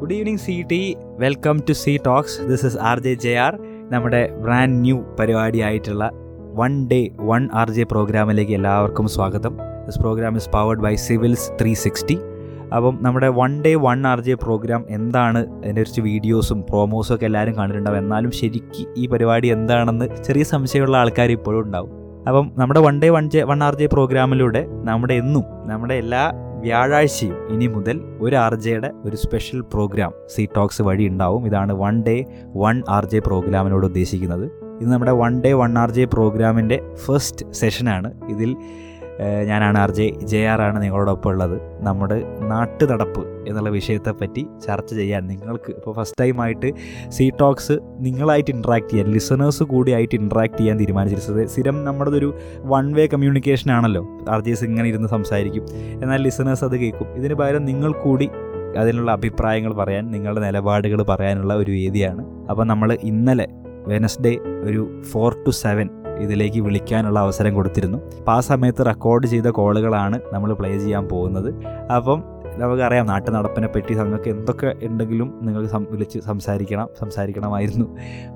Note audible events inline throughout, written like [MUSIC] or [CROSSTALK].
Good evening C T welcome to C talks this is R J J R നമ്മുടെ brand new പരിപാടിയായിട്ടുള്ള one day one R J പ്രോഗ്രാമിലേക്ക് എല്ലാവർക്കും സ്വാഗതം. This program is powered by civils three sixty അപ്പം നമ്മുടെ one day one R J program എന്താണ്? അതിന്റെ കുറച്ച് വീഡിയോസും പ്രോമോസും ഒക്കെ എല്ലാവരും കണ്ടിട്ടുണ്ടാവും. എന്നാലും ശരിക്കും ഈ പരിപാടി എന്താണെന്ന് ചെറിയ സംശയമുള്ള ആൾക്കാർ ഇപ്പോഴും ഉണ്ടാവും. അപ്പം നമ്മുടെ one day one J one R J പ്രോഗ്രാമിലൂടെ നമ്മുടെ എന്നും നമ്മുടെ എല്ലാ വ്യാഴാഴ്ചയും ഇനി മുതൽ ഒരു ആർ ജെയുടെ ഒരു സ്പെഷ്യൽ പ്രോഗ്രാം സി ടോക്സ് വഴി ഉണ്ടാവും. ഇതാണ് one day one R J പ്രോഗ്രാമിനോട് ഉദ്ദേശിക്കുന്നത്. ഇത് നമ്മുടെ one day one R J പ്രോഗ്രാമിന്റെ ഫസ്റ്റ് സെഷനാണ് ഇതിൽ ഞാനാണ് ആർ ജെ ജെ ആർ ആണ് നിങ്ങളോടൊപ്പം ഉള്ളത്. നമ്മുടെ നാട്ടു നടപ്പ് എന്നുള്ള വിഷയത്തെപ്പറ്റി ചർച്ച ചെയ്യാൻ നിങ്ങൾക്ക് ഇപ്പോൾ ഫസ്റ്റ് ടൈമായിട്ട് സി ടോക്സ് നിങ്ങളായിട്ട് ഇൻട്രാക്ട് ചെയ്യാൻ ലിസണേഴ്സ് കൂടിയായിട്ട് ഇൻട്രാക്ട് ചെയ്യാൻ തീരുമാനിച്ചിരുന്നത് സ്ഥിരം നമ്മുടെ ഒരു വൺ വേ കമ്മ്യൂണിക്കേഷൻ ആണല്ലോ. ആർ ജെസ് ഇങ്ങനെ ഇരുന്ന് സംസാരിക്കും. എന്നാൽ ലിസണേഴ്സ് അത് കേൾക്കും. ഇതിന് പകരം നിങ്ങൾ കൂടി അതിനുള്ള അഭിപ്രായങ്ങൾ പറയാൻ നിങ്ങളുടെ നിലപാടുകൾ പറയാനുള്ള ഒരു വേദിയാണ് അപ്പോൾ നമ്മൾ ഇന്നലെ വെനസ്ഡേ ഒരു ഫോർ ടു സെവൻ ഇതിലേക്ക് വിളിക്കാനുള്ള അവസരം കൊടുത്തിരുന്നു. അപ്പോൾ ആ സമയത്ത് റെക്കോർഡ് ചെയ്ത കോളുകളാണ് നമ്മൾ പ്ലേ ചെയ്യാൻ പോകുന്നത്. അപ്പം നമുക്കറിയാം നാട്ടു നടപ്പിനെ പറ്റി നിങ്ങൾക്ക് എന്തൊക്കെ ഉണ്ടെങ്കിലും നിങ്ങൾ വിളിച്ച് സംസാരിക്കണം സംസാരിക്കണമായിരുന്നു.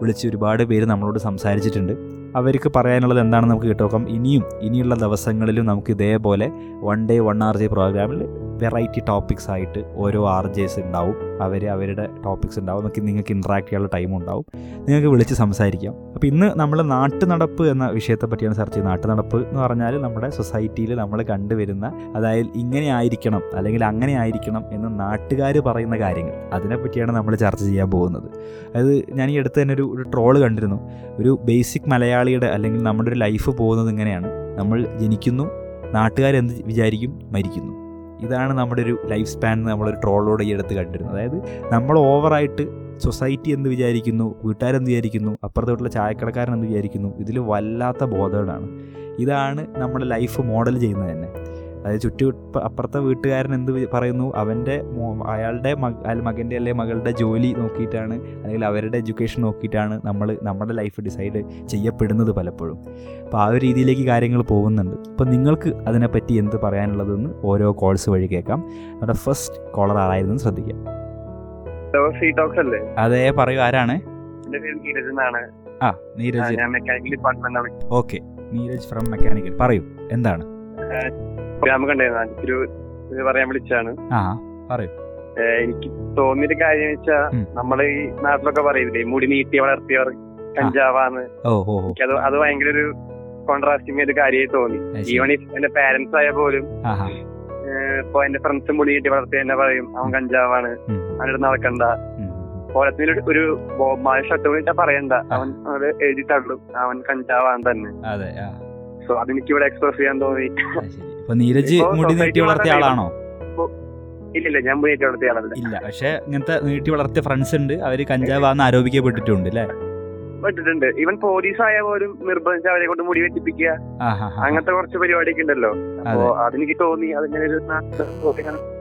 വിളിച്ച് ഒരുപാട് പേര് നമ്മളോട് സംസാരിച്ചിട്ടുണ്ട്. അവർക്ക് പറയാനുള്ളത് എന്താണെന്ന് നമുക്ക് കേട്ടോക്കാം. ഇനിയും ഇനിയുള്ള ദിവസങ്ങളിലും നമുക്ക് ഇതേപോലെ one day one R J പ്രോഗ്രാമിൽ വെറൈറ്റി ടോപ്പിക്സ് ആയിട്ട് ഓരോ ആർ ജെസ് ഉണ്ടാവും അവർ അവരുടെ ടോപ്പിക്സ് ഉണ്ടാവും നമുക്ക് നിങ്ങൾക്ക് ഇൻട്രാക്ട് ചെയ്യാനുള്ള ടൈം ഉണ്ടാവും. നിങ്ങൾക്ക് വിളിച്ച് സംസാരിക്കാം. അപ്പോൾ ഇന്ന് നമ്മൾ നാട്ടു നടപ്പ് എന്ന വിഷയത്തെ പറ്റിയാണ് ചർച്ച ചെയ്യുന്നത്. നാട്ടു നടപ്പ് എന്ന് പറഞ്ഞാൽ നമ്മുടെ സൊസൈറ്റിയിൽ നമ്മൾ കണ്ടുവരുന്ന അതായത് ഇങ്ങനെ ആയിരിക്കണം അല്ലെങ്കിൽ അങ്ങനെ ആയിരിക്കണം എന്ന് നാട്ടുകാർ പറയുന്ന കാര്യങ്ങൾ. അതിനെപ്പറ്റിയാണ് നമ്മൾ ചർച്ച ചെയ്യാൻ പോകുന്നത്. അതായത് ഞാൻ ഈ അടുത്ത് തന്നെ ഒരു ഒരു ട്രോൾ കണ്ടിരുന്നു. ഒരു ബേസിക് മലയാളിയുടെ അല്ലെങ്കിൽ നമ്മുടെ ഒരു ലൈഫ് പോകുന്നത് ഇങ്ങനെയാണ്. നമ്മൾ ജനിക്കുന്നു നാട്ടുകാരെന്ത് വിചാരിക്കും? മരിക്കുന്നു. ഇതാണ് നമ്മുടെ ഒരു ലൈഫ് സ്പാൻ നമ്മളൊരു ട്രോളോട് ഈ അടുത്ത് കണ്ടിരുന്നത്. അതായത് നമ്മൾ ഓവറായിട്ട് സൊസൈറ്റി എന്ന് വിചാരിക്കുന്നു വീട്ടുകാരെന്ത് വിചാരിക്കുന്നു അപ്പുറത്തോട്ടുള്ള ചായക്കടക്കാരൻ എന്ന് വിചാരിക്കുന്നു ഇതിൽ വല്ലാത്ത ബോധേഡാണ് ഇതാണ് നമ്മുടെ ലൈഫ് മോഡൽ ചെയ്യുന്നത് തന്നെ. അതായത് ചുറ്റു അപ്പുറത്തെ വീട്ടുകാരൻ എന്ത് പറയുന്നു? അവന്റെ അയാളുടെ മകന്റെ അല്ലെങ്കിൽ മകളുടെ ജോലി നോക്കിയിട്ടാണ് അല്ലെങ്കിൽ അവരുടെ എഡ്യൂക്കേഷൻ നോക്കിയിട്ടാണ് നമ്മൾ നമ്മുടെ ലൈഫ് ഡിസൈഡ് ചെയ്യപ്പെടുന്നത് പലപ്പോഴും. അപ്പോൾ ആ ഒരു രീതിയിലേക്ക് കാര്യങ്ങൾ പോകുന്നുണ്ട്. അപ്പോൾ നിങ്ങൾക്ക് അതിനെപ്പറ്റി എന്ത് പറയാനുള്ളതെന്ന് ഓരോ കോൾസ് വഴി കേൾക്കാം. നമ്മുടെ ഫസ്റ്റ് കോളർ ആരായിരുന്നു ശ്രദ്ധിക്കാം. അതെ പറയൂ ആരാണ്? ആ Neeraj. Okay Neeraj from mechanical പറയൂ എന്താണ്? കണ്ടായിരുന്നു ഒരു ഇത് പറയാൻ വിളിച്ചാണ് പറയൂ. എനിക്ക് തോന്നിയൊരു കാര്യം വെച്ചാ നമ്മളെ ഈ നാട്ടിലൊക്കെ പറയില്ലേ മുടി നീട്ടി വളർത്തിയവർ കഞ്ചാവാന്ന്. എനിക്കത് അത് ഭയങ്കര ഒരു കോൺട്രാസ്റ്റിംഗ് ഒരു കാര്യമായി തോന്നി. ഈവൺ എന്റെ പാരന്റ്സ് ആയ പോലും ഇപ്പൊ എന്റെ ഫ്രണ്ട്സ് മുടി നീട്ടി വളർത്തി എന്നെ പറയും അവൻ കഞ്ചാവാണ്. അവനോട് നടക്കണ്ട. ഉം. പോലത്തിന് ഒരു- ബോബ് വേണ്ടിട്ടാ പറയണ്ട. അവൻ എഴുതി തള്ളും. അവൻ കഞ്ചാവാൻ തന്നെ. സോ അതെനിക്ക് ഇവിടെ എക്സ്പ്രസ് ചെയ്യാൻ തോന്നി. ഇപ്പൊ നീരജ് മുടി നീട്ടി വളർത്തിയ ആളാണോ? ഇല്ലില്ല ഞാൻ മുടി നീട്ടി വളർത്തിയ ആളല്ല. ഇല്ല പക്ഷെ ഇങ്ങനത്തെ നീട്ടി വളർത്തിയ ഫ്രണ്ട്സ് ഉണ്ട്. അവർ കഞ്ചാവാന്ന് ആരോപിക്കപ്പെട്ടിട്ടുണ്ട് അല്ലേ? പെട്ടിട്ടുണ്ട്. ഇവൻ പോലീസ് ആയ പോലും നിർബന്ധിച്ച് അവരെ കൊണ്ട് മുടി വെട്ടിപ്പിക്കുക. അങ്ങനത്തെ കുറച്ച് പരിപാടിയൊക്കെ ഉണ്ടല്ലോ. അപ്പോ അതെനിക്ക് തോന്നി അതിങ്ങനെ ഒരു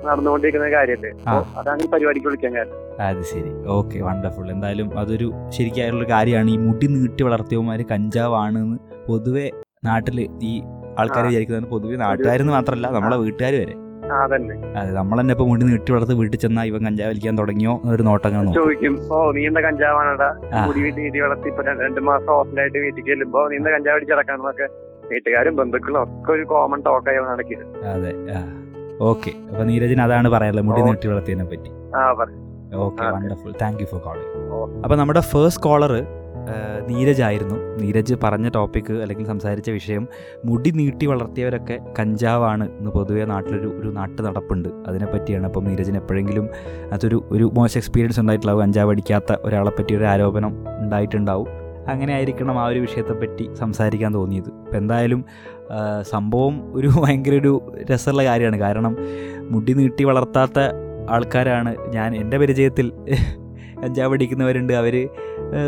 നടന്നുകൊണ്ടിരിക്കുന്ന കാര്യല്ലേ അതാണ് ഈ പരിപാടിക്ക് വിളിക്കാൻ കാരണം. അത് ശരി. ഓക്കെ വണ്ടർഫുൾ എന്തായാലും അതൊരു ശരിക്കായുള്ള കാര്യമാണ്. ഈ മുടി നീട്ടി വളർത്തിയവന്മാര് കഞ്ചാവാണെന്ന് പൊതുവെ നാട്ടിൽ ഈ ആൾക്കാർ ആ. വിചാരിക്കുന്നത് പൊതുവെ നാട്ടുകാരെന്ന് മാത്രമല്ല നമ്മളെ വീട്ടുകാർ വരെ. അതെ നമ്മൾ തന്നെ ഇപ്പൊ മുടി നീട്ടി വളർത്ത് വീട്ടിൽ ചെന്നാ ഇവൻ കഞ്ചാവ് വലിക്കാൻ തുടങ്ങിയോ ഒരു നോട്ടങ്ങൾ ചോദിക്കും ഓ നീ എന്താ കഞ്ചാവാണടാ? നീട്ടി വളർത്തി ഇപ്പൊ രണ്ട് മാസം ഹോസ്റ്റലായിട്ട് വീട്ടിൽ ചെല്ലുമ്പോ നീ എന്താ കഞ്ചാവ് അടിച്ചിടക്കാണെന്നൊക്കെ വീട്ടുകാരും ബന്ധുക്കളും ഒക്കെ ഒരു കോമൺ ടോക്കായി നടക്കിയത് അതെ ഓക്കെ. അപ്പൊ നീരജിന് അതാണ് പറയാനുള്ളത് മുടി നീട്ടി വളർത്തിയതിനെ പറ്റി okay wonderful. Thank you for calling അപ്പൊ നമ്മുടെ ഫേസ്റ്റ് കോളർ നീരജ് ആയിരുന്നു. നീരജ് പറഞ്ഞ ടോപ്പിക്ക് അല്ലെങ്കിൽ സംസാരിച്ച വിഷയം മുടി നീട്ടി വളർത്തിയവരൊക്കെ കഞ്ചാവാണ് എന്ന് പൊതുവേ നാട്ടിലൊരു ഒരു നാട്ടു നടപ്പുണ്ട്. അതിനെപ്പറ്റിയാണ് അപ്പം നീരജിന് എപ്പോഴെങ്കിലും അതൊരു ഒരു മോശം എക്സ്പീരിയൻസ് ഉണ്ടായിട്ടുണ്ടാവും. കഞ്ചാവ് അടിക്കാത്ത ഒരാളെ പറ്റി ഒരു ആരോപണം ഉണ്ടായിട്ടുണ്ടാവും. അങ്ങനെ ആയിരിക്കണം ആ ഒരു വിഷയത്തെപ്പറ്റി സംസാരിക്കാൻ തോന്നിയത്. ഇപ്പം എന്തായാലും സംഭവം ഒരു [LAUGHS] ഭയങ്കര ഒരു രസമുള്ള കാര്യമാണ്. കാരണം മുടി നീട്ടി വളർത്താത്ത ആൾക്കാരാണ് ഞാൻ. എന്റെ പരിചയത്തിൽ [LAUGHS] കഞ്ചാവ് അടിക്കുന്നവരുണ്ട് അവർ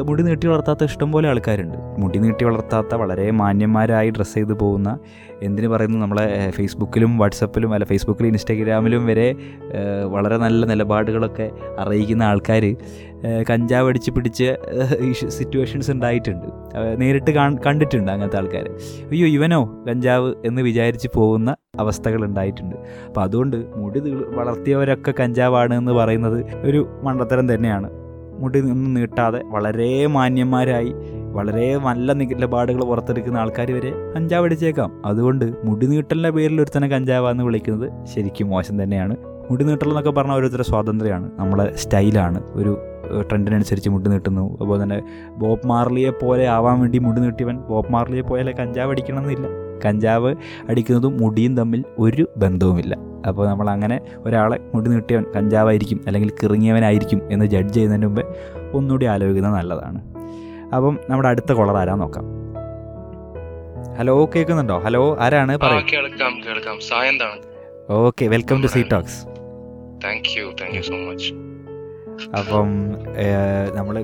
മുടി നീട്ടി വളർത്താത്ത ഇഷ്ടംപോലെ ആൾക്കാരുണ്ട്. മുടി നീട്ടി വളർത്താത്ത വളരെ മാന്യന്മാരായി ഡ്രസ്സ് ചെയ്ത് പോകുന്ന എന്തിനു പറയുന്നു നമ്മളെ ഫേസ്ബുക്കിലും വാട്സപ്പിലും അല്ല ഫേസ്ബുക്കിലും ഇൻസ്റ്റാഗ്രാമിലും വരെ വളരെ നല്ല നിലപാടുകളൊക്കെ അറിയിക്കുന്ന ആൾക്കാർ കഞ്ചാവ് അടിച്ച് പിടിച്ച് സിറ്റുവേഷൻസ് ഉണ്ടായിട്ടുണ്ട്. നേരിട്ട് കണ്ടിട്ടുണ്ട് അങ്ങനത്തെ ആൾക്കാർ അയ്യോ ഇവനോ കഞ്ചാവ് എന്ന് വിചാരിച്ച് പോകുന്ന അവസ്ഥകൾ ഉണ്ടായിട്ടുണ്ട്. അപ്പോൾ അതുകൊണ്ട് മുടി വളർത്തിയവരൊക്കെ കഞ്ചാവാണ് എന്ന് പറയുന്നത് ഒരു മണ്ടത്തരം തന്നെയാണ്. മുടി ഒന്നും നീട്ടാതെ വളരെ മാന്യന്മാരായി വളരെ നല്ല നിലപാടുകൾ പുറത്തെടുക്കുന്ന ആൾക്കാർ വരെ കഞ്ചാവ് അടിച്ചേക്കാം. അതുകൊണ്ട് മുടി നീട്ടലിന്റെ പേരിൽ ഒരുത്തനെ കഞ്ചാവാന്ന് വിളിക്കുന്നത് ശരിക്കും മോശം തന്നെയാണ്. മുടി നീട്ടൽ എന്നൊക്കെ പറഞ്ഞാൽ ഓരോരുത്തരുടെ സ്വാതന്ത്ര്യമാണ്. നമ്മളെ സ്റ്റൈലാണ്. ഒരു ട്രെൻഡിനനുസരിച്ച് മുടി നീട്ടുന്നു. അതുപോലെ തന്നെ ബോബ് മാർലിയെ പോലെ ആവാൻ വേണ്ടി മുടി നീട്ടിയവൻ ബോബ് മാർലിയെ പോലെ കഞ്ചാവ് അടിക്കണമെന്നില്ല. കഞ്ചാവ് അടിക്കുന്നതും മുടിയും തമ്മിൽ ഒരു ബന്ധവുമില്ല. അപ്പോൾ നമ്മൾ അങ്ങനെ ഒരാളെ മുടി നീട്ടിയവൻ കഞ്ചാവായിരിക്കും അല്ലെങ്കിൽ കിറങ്ങിയവനായിരിക്കും എന്ന് ജഡ്ജ് ചെയ്യുന്നതിന് മുമ്പേ ഒന്നുകൂടി ആലോചിക്കുന്നത് നല്ലതാണ്. അപ്പം നമ്മുടെ അടുത്ത കോളർ ആരാ നോക്കാം. ഹലോ കേൾക്കുന്നുണ്ടോ? ഹലോ ആരാണ്? കേൾക്കാം കേൾക്കാം. സായന്താണ്. Okay welcome to C talks thank you thank you so much അപ്പം നമ്മൾ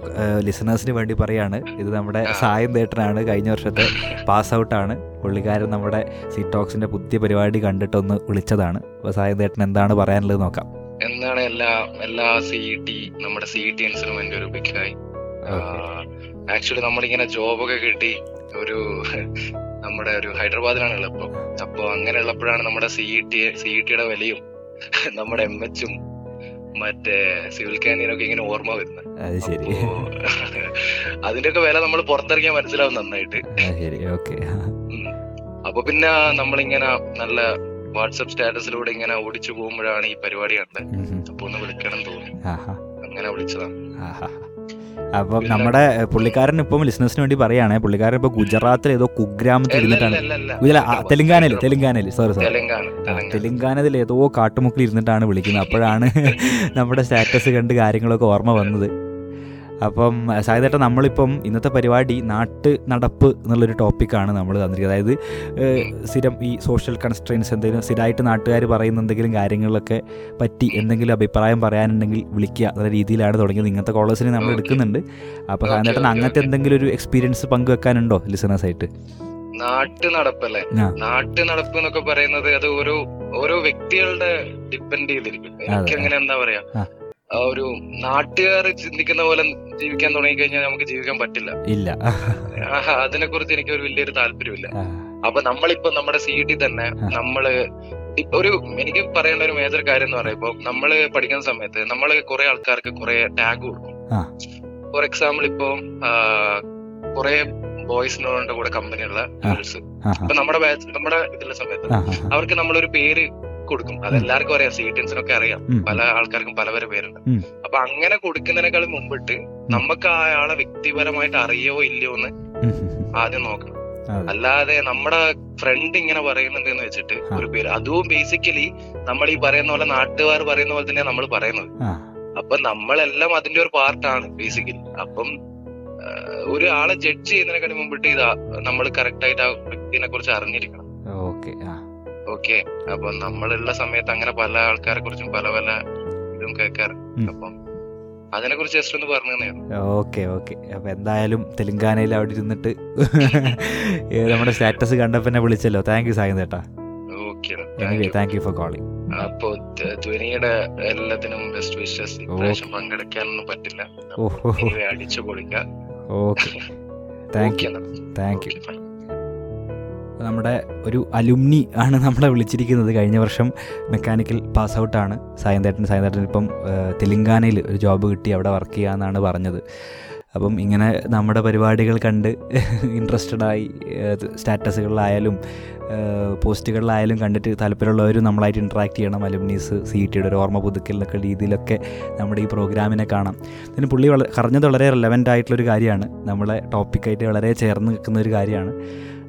ലിസണേഴ്സിന് വേണ്ടി പറയാണ്. ഇത് നമ്മുടെ സായം തേട്ടനാണ്. കഴിഞ്ഞ വർഷത്തെ പാസ് ഔട്ടാണ് പുള്ളിക്കാരൻ നമ്മുടെ സിറ്റോക്സിന്റെ പുതിയ പരിപാടി കണ്ടിട്ടൊന്ന് വിളിച്ചതാണ്. അപ്പോൾ സായം തേട്ടൻ എന്താണ് പറയാനുള്ളത് നോക്കാം. എന്താണ് എല്ലാ എല്ലാ സി ടി നമ്മുടെ സി ടി എന്റെ ഒരു ബിഗ് ഹായ് ആക്ച്വലി നമ്മളിങ്ങനെ ജോബൊക്കെ കിട്ടി ഒരു നമ്മുടെ ഒരു ഹൈദരാബാദിലാണ് ഉള്ളപ്പോ അപ്പോൾ അങ്ങനെ ഉള്ളപ്പോഴാണ് നമ്മുടെ സി ടി സി ടിയുടെ വിലയും നമ്മുടെ എം എച്ചും മറ്റേ സിവിൽ കാന്റീനൊക്കെ ഇങ്ങനെ ഓർമ്മ വരുന്നത്. അത് ശരി. [LAUGHS] അതിന്റെയൊക്കെ വില നമ്മൾ പുറത്തിറങ്ങിയാൽ മനസ്സിലാവും നന്നായിട്ട്. ശരി. ഓക്കെ. അപ്പൊ പിന്നെ നമ്മളിങ്ങനെ നല്ല വാട്സപ്പ് സ്റ്റാറ്റസിലൂടെ ഇങ്ങനെ ഓടിച്ചു പോകുമ്പോഴാണ് ഈ പരിപാടി കണ്ടത്. അപ്പൊ ഒന്ന് വിളിക്കണം തോന്നി. അങ്ങനെ വിളിച്ചതാണ്. അപ്പം നമ്മുടെ പുള്ളിക്കാരൻ ഇപ്പം ലിസണേഴ്സിന് വേണ്ടി പറയുകയാണെ പുള്ളിക്കാരൻ ഇപ്പോൾ ഗുജറാത്തിൽ ഏതോ കുഗ്രാമത്തിൽ ഇരുന്നിട്ടാണ്. തെലുങ്കാനയിൽ തെലുങ്കാനയിൽ. Sorry sorry Telangana Telangana. തെലുങ്കാനയിൽ ഏതോ കാട്ടുമുക്കിൽ ഇരുന്നിട്ടാണ് വിളിക്കുന്നത്. അപ്പോഴാണ് [LAUGHS] നമ്മുടെ സ്റ്റാറ്റസ് കണ്ട് കാര്യങ്ങളൊക്കെ ഓർമ്മ വന്നത്. അപ്പം സാധ്യത നമ്മളിപ്പം ഇന്നത്തെ പരിപാടി നാട്ട് നടപ്പ് എന്നുള്ളൊരു ടോപ്പിക്കാണ് നമ്മൾ തന്നിരിക്കുന്നത്. അതായത് സ്ഥിരം ഈ സോഷ്യൽ കൺസ്ട്രെയിൻസ് എന്തെങ്കിലും സ്ഥിരമായിട്ട് നാട്ടുകാർ പറയുന്ന എന്തെങ്കിലും കാര്യങ്ങളിലൊക്കെ പറ്റി എന്തെങ്കിലും അഭിപ്രായം പറയാനുണ്ടെങ്കിൽ വിളിക്കുക എന്നുള്ള രീതിയിലാണ് തുടങ്ങിയത്. ഇങ്ങനത്തെ കോളേഴ്സിനെ നമ്മൾ. എടുക്കുന്നുണ്ട്. അപ്പോൾ Okay, അങ്ങനത്തെ എന്തെങ്കിലും ഒരു എക്സ്പീരിയൻസ് പങ്കുവെക്കാനുണ്ടോ ലിസണേഴ്സ് ആയിട്ട്? നാട്ടു നടപ്പല്ലേ നാട്ടു നടപ്പ് എന്നൊക്കെ പറയുന്നത് അത് ഓരോ ഓരോ വ്യക്തികളുടെ ഡിപ്പെൻഡ് ചെയ്തിരിക്കും എനിക്ക് അങ്ങനെ എന്താ പറയാ? ഒരു നാട്ടുകാർ ചിന്തിക്കുന്ന പോലെ ജീവിക്കാൻ തുടങ്ങി കഴിഞ്ഞാൽ നമുക്ക് ജീവിക്കാൻ പറ്റില്ല ഇല്ല അതിനെ കുറിച്ച് എനിക്ക് ഒരു വലിയൊരു താല്പര്യമില്ല അപ്പൊ നമ്മളിപ്പോ നമ്മുടെ സി ഡി തന്നെ. നമ്മൾ ഒരു എനിക്ക് പറയേണ്ട ഒരു മേജർ കാര്യം എന്ന് പറയുമ്പോ നമ്മൾ പഠിക്കുന്ന സമയത്ത് നമ്മൾ കുറെ ആൾക്കാർക്ക് കുറെ ടാഗ് കൊടുക്കും. ഫോർ എക്സാമ്പിൾ ഇപ്പോ കുറെ ബോയ്സിനോടെ കൂടെ കമ്പനിയുള്ള. ഗേൾസ് ഇപ്പൊ നമ്മുടെ നമ്മുടെ ഇതിലെ സമയത്ത്. അവർക്ക് നമ്മളൊരു പേര് കൊടുക്കും. അത് എല്ലാവർക്കും അറിയാം. സി ടിൻസിനൊക്കെ അറിയാം. പല ആൾക്കാർക്കും പല പേരുണ്ട്. അപ്പൊ അങ്ങനെ കൊടുക്കുന്നതിനേക്കാൾ മുമ്പിട്ട് നമുക്ക് ആളെ വ്യക്തിപരമായിട്ട് അറിയോ ഇല്ലയോ എന്ന്. ആദ്യം നോക്കണം. അല്ലാതെ നമ്മുടെ ഫ്രണ്ട് ഇങ്ങനെ പറയുന്നുണ്ട് എന്ന് വെച്ചിട്ട് ഒരു പേര്. അതും ബേസിക്കലി നമ്മൾ ഈ പറയുന്ന പോലെ നാട്ടുകാർ പറയുന്ന പോലെ തന്നെയാണ് നമ്മൾ പറയുന്നത്. അപ്പൊ നമ്മളെല്ലാം അതിന്റെ ഒരു പാർട്ടാണ് ബേസിക്കലി അപ്പം ഒരാളെ ഒരു ആളെ ജഡ്ജ് ചെയ്യുന്നതിനെക്കാളും മുമ്പിട്ട് ഇതാ നമ്മൾ കറക്റ്റ് ആയിട്ട് ആ വ്യക്തിനെ കുറിച്ച് അറിഞ്ഞിരിക്കണം. ഓക്കെ. അപ്പൊ നമ്മളുള്ള സമയത്ത് അങ്ങനെ പല ആൾക്കാരെ കുറിച്ചും പല പല ഇതും കേൾക്കാറ്. അപ്പം അതിനെ കുറിച്ച് ജസ്റ്റ് ഒന്ന് പറഞ്ഞു ഓക്കെ ഓക്കെ. അപ്പൊ എന്തായാലും തെലുങ്കാനയിൽ അവിടെ ഇരുന്നിട്ട് [LAUGHS] നമ്മുടെ സ്റ്റാറ്റസ് കണ്ടപ്പോ വിളിച്ചല്ലോ. താങ്ക് യു സായി ചേട്ടാ okay thank you for calling അപ്പൊ ധ- ധ്വനിയുടെ എല്ലാത്തിനും ബെസ്റ്റ് വിഷസ് ഇപ്രാവശ്യം പങ്കെടുക്കാനൊന്നും പറ്റില്ല. അടിച്ചു പൊളിക്കാം. Okay. Thank you thank you. നമ്മുടെ ഒരു അലുമിനി ആണ് നമ്മളെ വിളിച്ചിരിക്കുന്നത്. കഴിഞ്ഞ വർഷം മെക്കാനിക്കൽ പാസ് ഔട്ടാണ് സായന്തേട്ടൻ സായന്തേട്ടൻ ഇപ്പം തെലങ്കാനയിൽ ഒരു ജോബ് കിട്ടി. അവിടെ വർക്ക് ചെയ്യാമെന്നാണ് പറഞ്ഞത്. അപ്പം ഇങ്ങനെ നമ്മുടെ പരിപാടികൾ കണ്ട് ഇൻട്രസ്റ്റഡായി സ്റ്റാറ്റസുകളിലായാലും പോസ്റ്റുകളിലായാലും കണ്ടിട്ട് താല്പര്യമുള്ളവരും നമ്മളായിട്ട് ഇൻട്രാക്ട് ചെയ്യണം. അലുമിനീസ് സി ടിയുടെ ഒരു ഓർമ്മ പുതുക്കൽ എന്നൊക്കെ രീതിയിലൊക്കെ നമ്മുടെ ഈ പ്രോഗ്രാമിനെ കാണാം. ഇതിന് പുള്ളി വളരെ പറഞ്ഞത് വളരെ റെലവന്റ് ആയിട്ടുള്ളൊരു കാര്യമാണ്. നമ്മളെ ടോപ്പിക്കായിട്ട് വളരെ ചേർന്ന് നിൽക്കുന്ന ഒരു കാര്യമാണ്.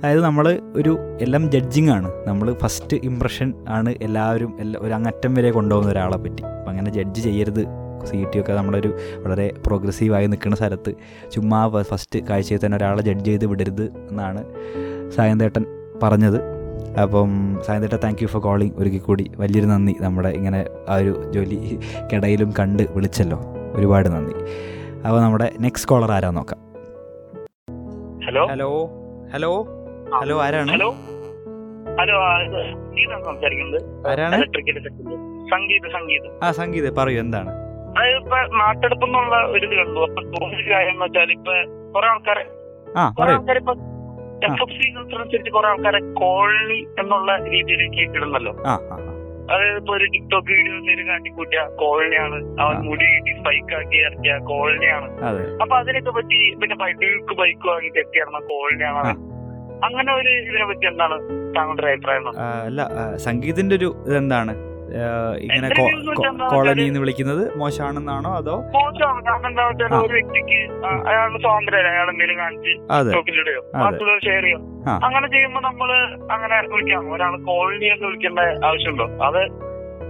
അതായത് നമ്മൾ ഒരു എല്ലാം ജഡ്ജിങ് ആണ്. നമ്മൾ ഫസ്റ്റ് ഇമ്പ്രഷൻ ആണ് എല്ലാവരും എല്ലാ ഒരു അങ്ങറ്റം വരെ കൊണ്ടുപോകുന്ന ഒരാളെ പറ്റി. അപ്പം അങ്ങനെ ജഡ്ജ് ചെയ്യരുത്. സി ടി ഒക്കെ നമ്മളൊരു വളരെ പ്രോഗ്രസീവായി നിൽക്കുന്ന സ്ഥലത്ത് ചുമ്മാ ഫസ്റ്റ് കാഴ്ചയിൽ തന്നെ ഒരാളെ ജഡ്ജ് ചെയ്ത് വിടരുത് എന്നാണ് സായന്തേട്ടൻ പറഞ്ഞത്. അപ്പം സായന്തേട്ട താങ്ക് യു ഫോർ കോളിംഗ് ഒരുക്കി കൂടി വലിയൊരു നന്ദി. നമ്മുടെ ഇങ്ങനെ ആ ഒരു ജോലി കിടയിലും കണ്ട് വിളിച്ചല്ലോ. ഒരുപാട് നന്ദി. അപ്പോൾ നമ്മുടെ നെക്സ്റ്റ് കോളർ ആരാ നോക്കാം. ഹലോ ഹലോ ഹലോ ഹലോ ആരാണ്? ഹലോ. ഹലോ ആ, സംസാരിക്കുന്നത്. ആരാണ്? സംഗീത് സംഗീത്. ആ സംഗീത പറയൂ എന്താണ്? അതായത് ഇപ്പൊ നാട്ടെടുപ്പ് എന്നുള്ള ഒരു ഇത് കണ്ടു. അപ്പൊ തോന്നിയ കാര്യം എന്ന് വെച്ചാൽ ഇപ്പൊ കുറെ ആൾക്കാരെ കുറെ ആൾക്കാർ ഇപ്പൊ എഫ് എഫ് സി അനുസരിച്ച് കുറെ ആൾക്കാരെ കോളനി എന്നുള്ള രീതിയിലേക്ക് ഇടുന്നല്ലോ. അതായത് ഇപ്പൊ ഒരു ടിക്ടോക്ക് വീഡിയോ എന്തെങ്കിലും കാട്ടിക്കൂട്ടിയ കോളനിയാണ്. അവൻ മുടി മുടി സ്പൈക്ക് ആക്കി ഇറക്കിയ കോളനിയാണ്. അപ്പൊ അതിനൊക്കെ പറ്റി പിന്നെ ബൈക്ക് ബൈക്ക് വാങ്ങി എത്തിയിടുന്ന കോളനിയാണ്. അങ്ങനെ ഒരു ഇതിനെ പറ്റി എന്താണ് താങ്കളുടെ അഭിപ്രായം? അല്ല സംഗീതത്തിന്റെ ഒരു ഇതെന്താണ്? ഇങ്ങനെ കോളനി എന്ന് വിളിക്കുന്നത് മോശമാണെന്നാണോ അതോ മോശമാണ് കാരണം എന്താ വെച്ചാൽ ഒരു വ്യക്തിക്ക് അയാളുടെ സ്വാതന്ത്ര്യം അയാൾ എന്തെങ്കിലും കാണിച്ച്. മറ്റുള്ളവർ ഷെയർ ചെയ്യോ അങ്ങനെ ചെയ്യുമ്പോ നമ്മൾ അങ്ങനെ വിളിക്കാം ഒരാൾ കോളനി എന്ന് വിളിക്കേണ്ട ആവശ്യമുണ്ടോ? അത്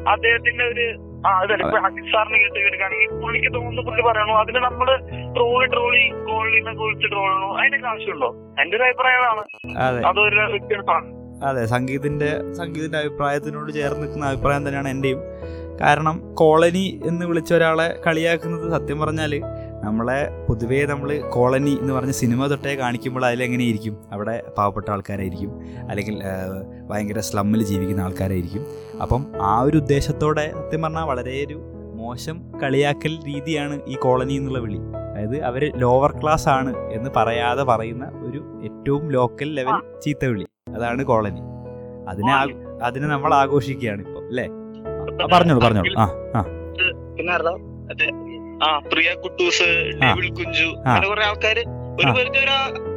അദ്ദേഹത്തിന്റെ ഒരു ആ അതല്ല ഇപ്പൊ അജിത് സാറിന് കേട്ട് കേൾക്കുകയാണെങ്കിൽ പുള്ളിക്ക് തോന്നുന്നു പുള്ളി പറയണു. അതിന് നമ്മൾ ട്രോളി ട്രോളി കോളനി എന്നൊക്കെ വിളിച്ച് ട്രോളണു അതിനൊക്കെ ആവശ്യമുണ്ടോ? എന്റെ ഒരു അഭിപ്രായമാണ്. അതെ. അതൊരു അതെ സംഗീതിന്റെ സംഗീതിന്റെ അഭിപ്രായത്തിനോട് ചേർന്ന് നിൽക്കുന്ന അഭിപ്രായം തന്നെയാണ് എന്റെയും. കാരണം കോളനി എന്ന് വിളിച്ച ഒരാളെ കളിയാക്കുന്നത് സത്യം പറഞ്ഞാൽ നമ്മളെ പൊതുവേ നമ്മൾ കോളനി എന്ന് പറഞ്ഞ സിനിമ തൊട്ടേ കാണിക്കുമ്പോൾ അതിലെങ്ങനെ ഇരിക്കും അവിടെ പാവപ്പെട്ട ആൾക്കാരായിരിക്കും. അല്ലെങ്കിൽ ഭയങ്കര സ്ലമ്മിൽ ജീവിക്കുന്ന ആൾക്കാരായിരിക്കും. അപ്പം ആ ഒരു ഉദ്ദേശത്തോടെ സത്യം പറഞ്ഞാൽ വളരെ ഒരു മോശം കളിയാക്കൽ രീതിയാണ് ഈ കോളനി എന്നുള്ള വിളി. അതായത് അവർ ലോവർ ക്ലാസ് ആണ് എന്ന് പറയാതെ പറയുന്ന ഒരു ഏറ്റവും ലോക്കൽ ലെവൽ ചീത്ത വിളി. അതാണ് കോളനി. അതിനെ അതിനെ നമ്മൾ ആഘോഷിക്കുകയാണ് ഇപ്പൊ അല്ലേ? പറഞ്ഞോളൂ പറഞ്ഞോളൂ. ആ. ആ പിന്നെ ആ പ്രിയ കുട്ടൂസ് ഡേവിഡ് കുഞ്ചു അങ്ങനെ കുറെ ആൾക്കാര് ഒരു പേർക്ക് പരിധി വരെ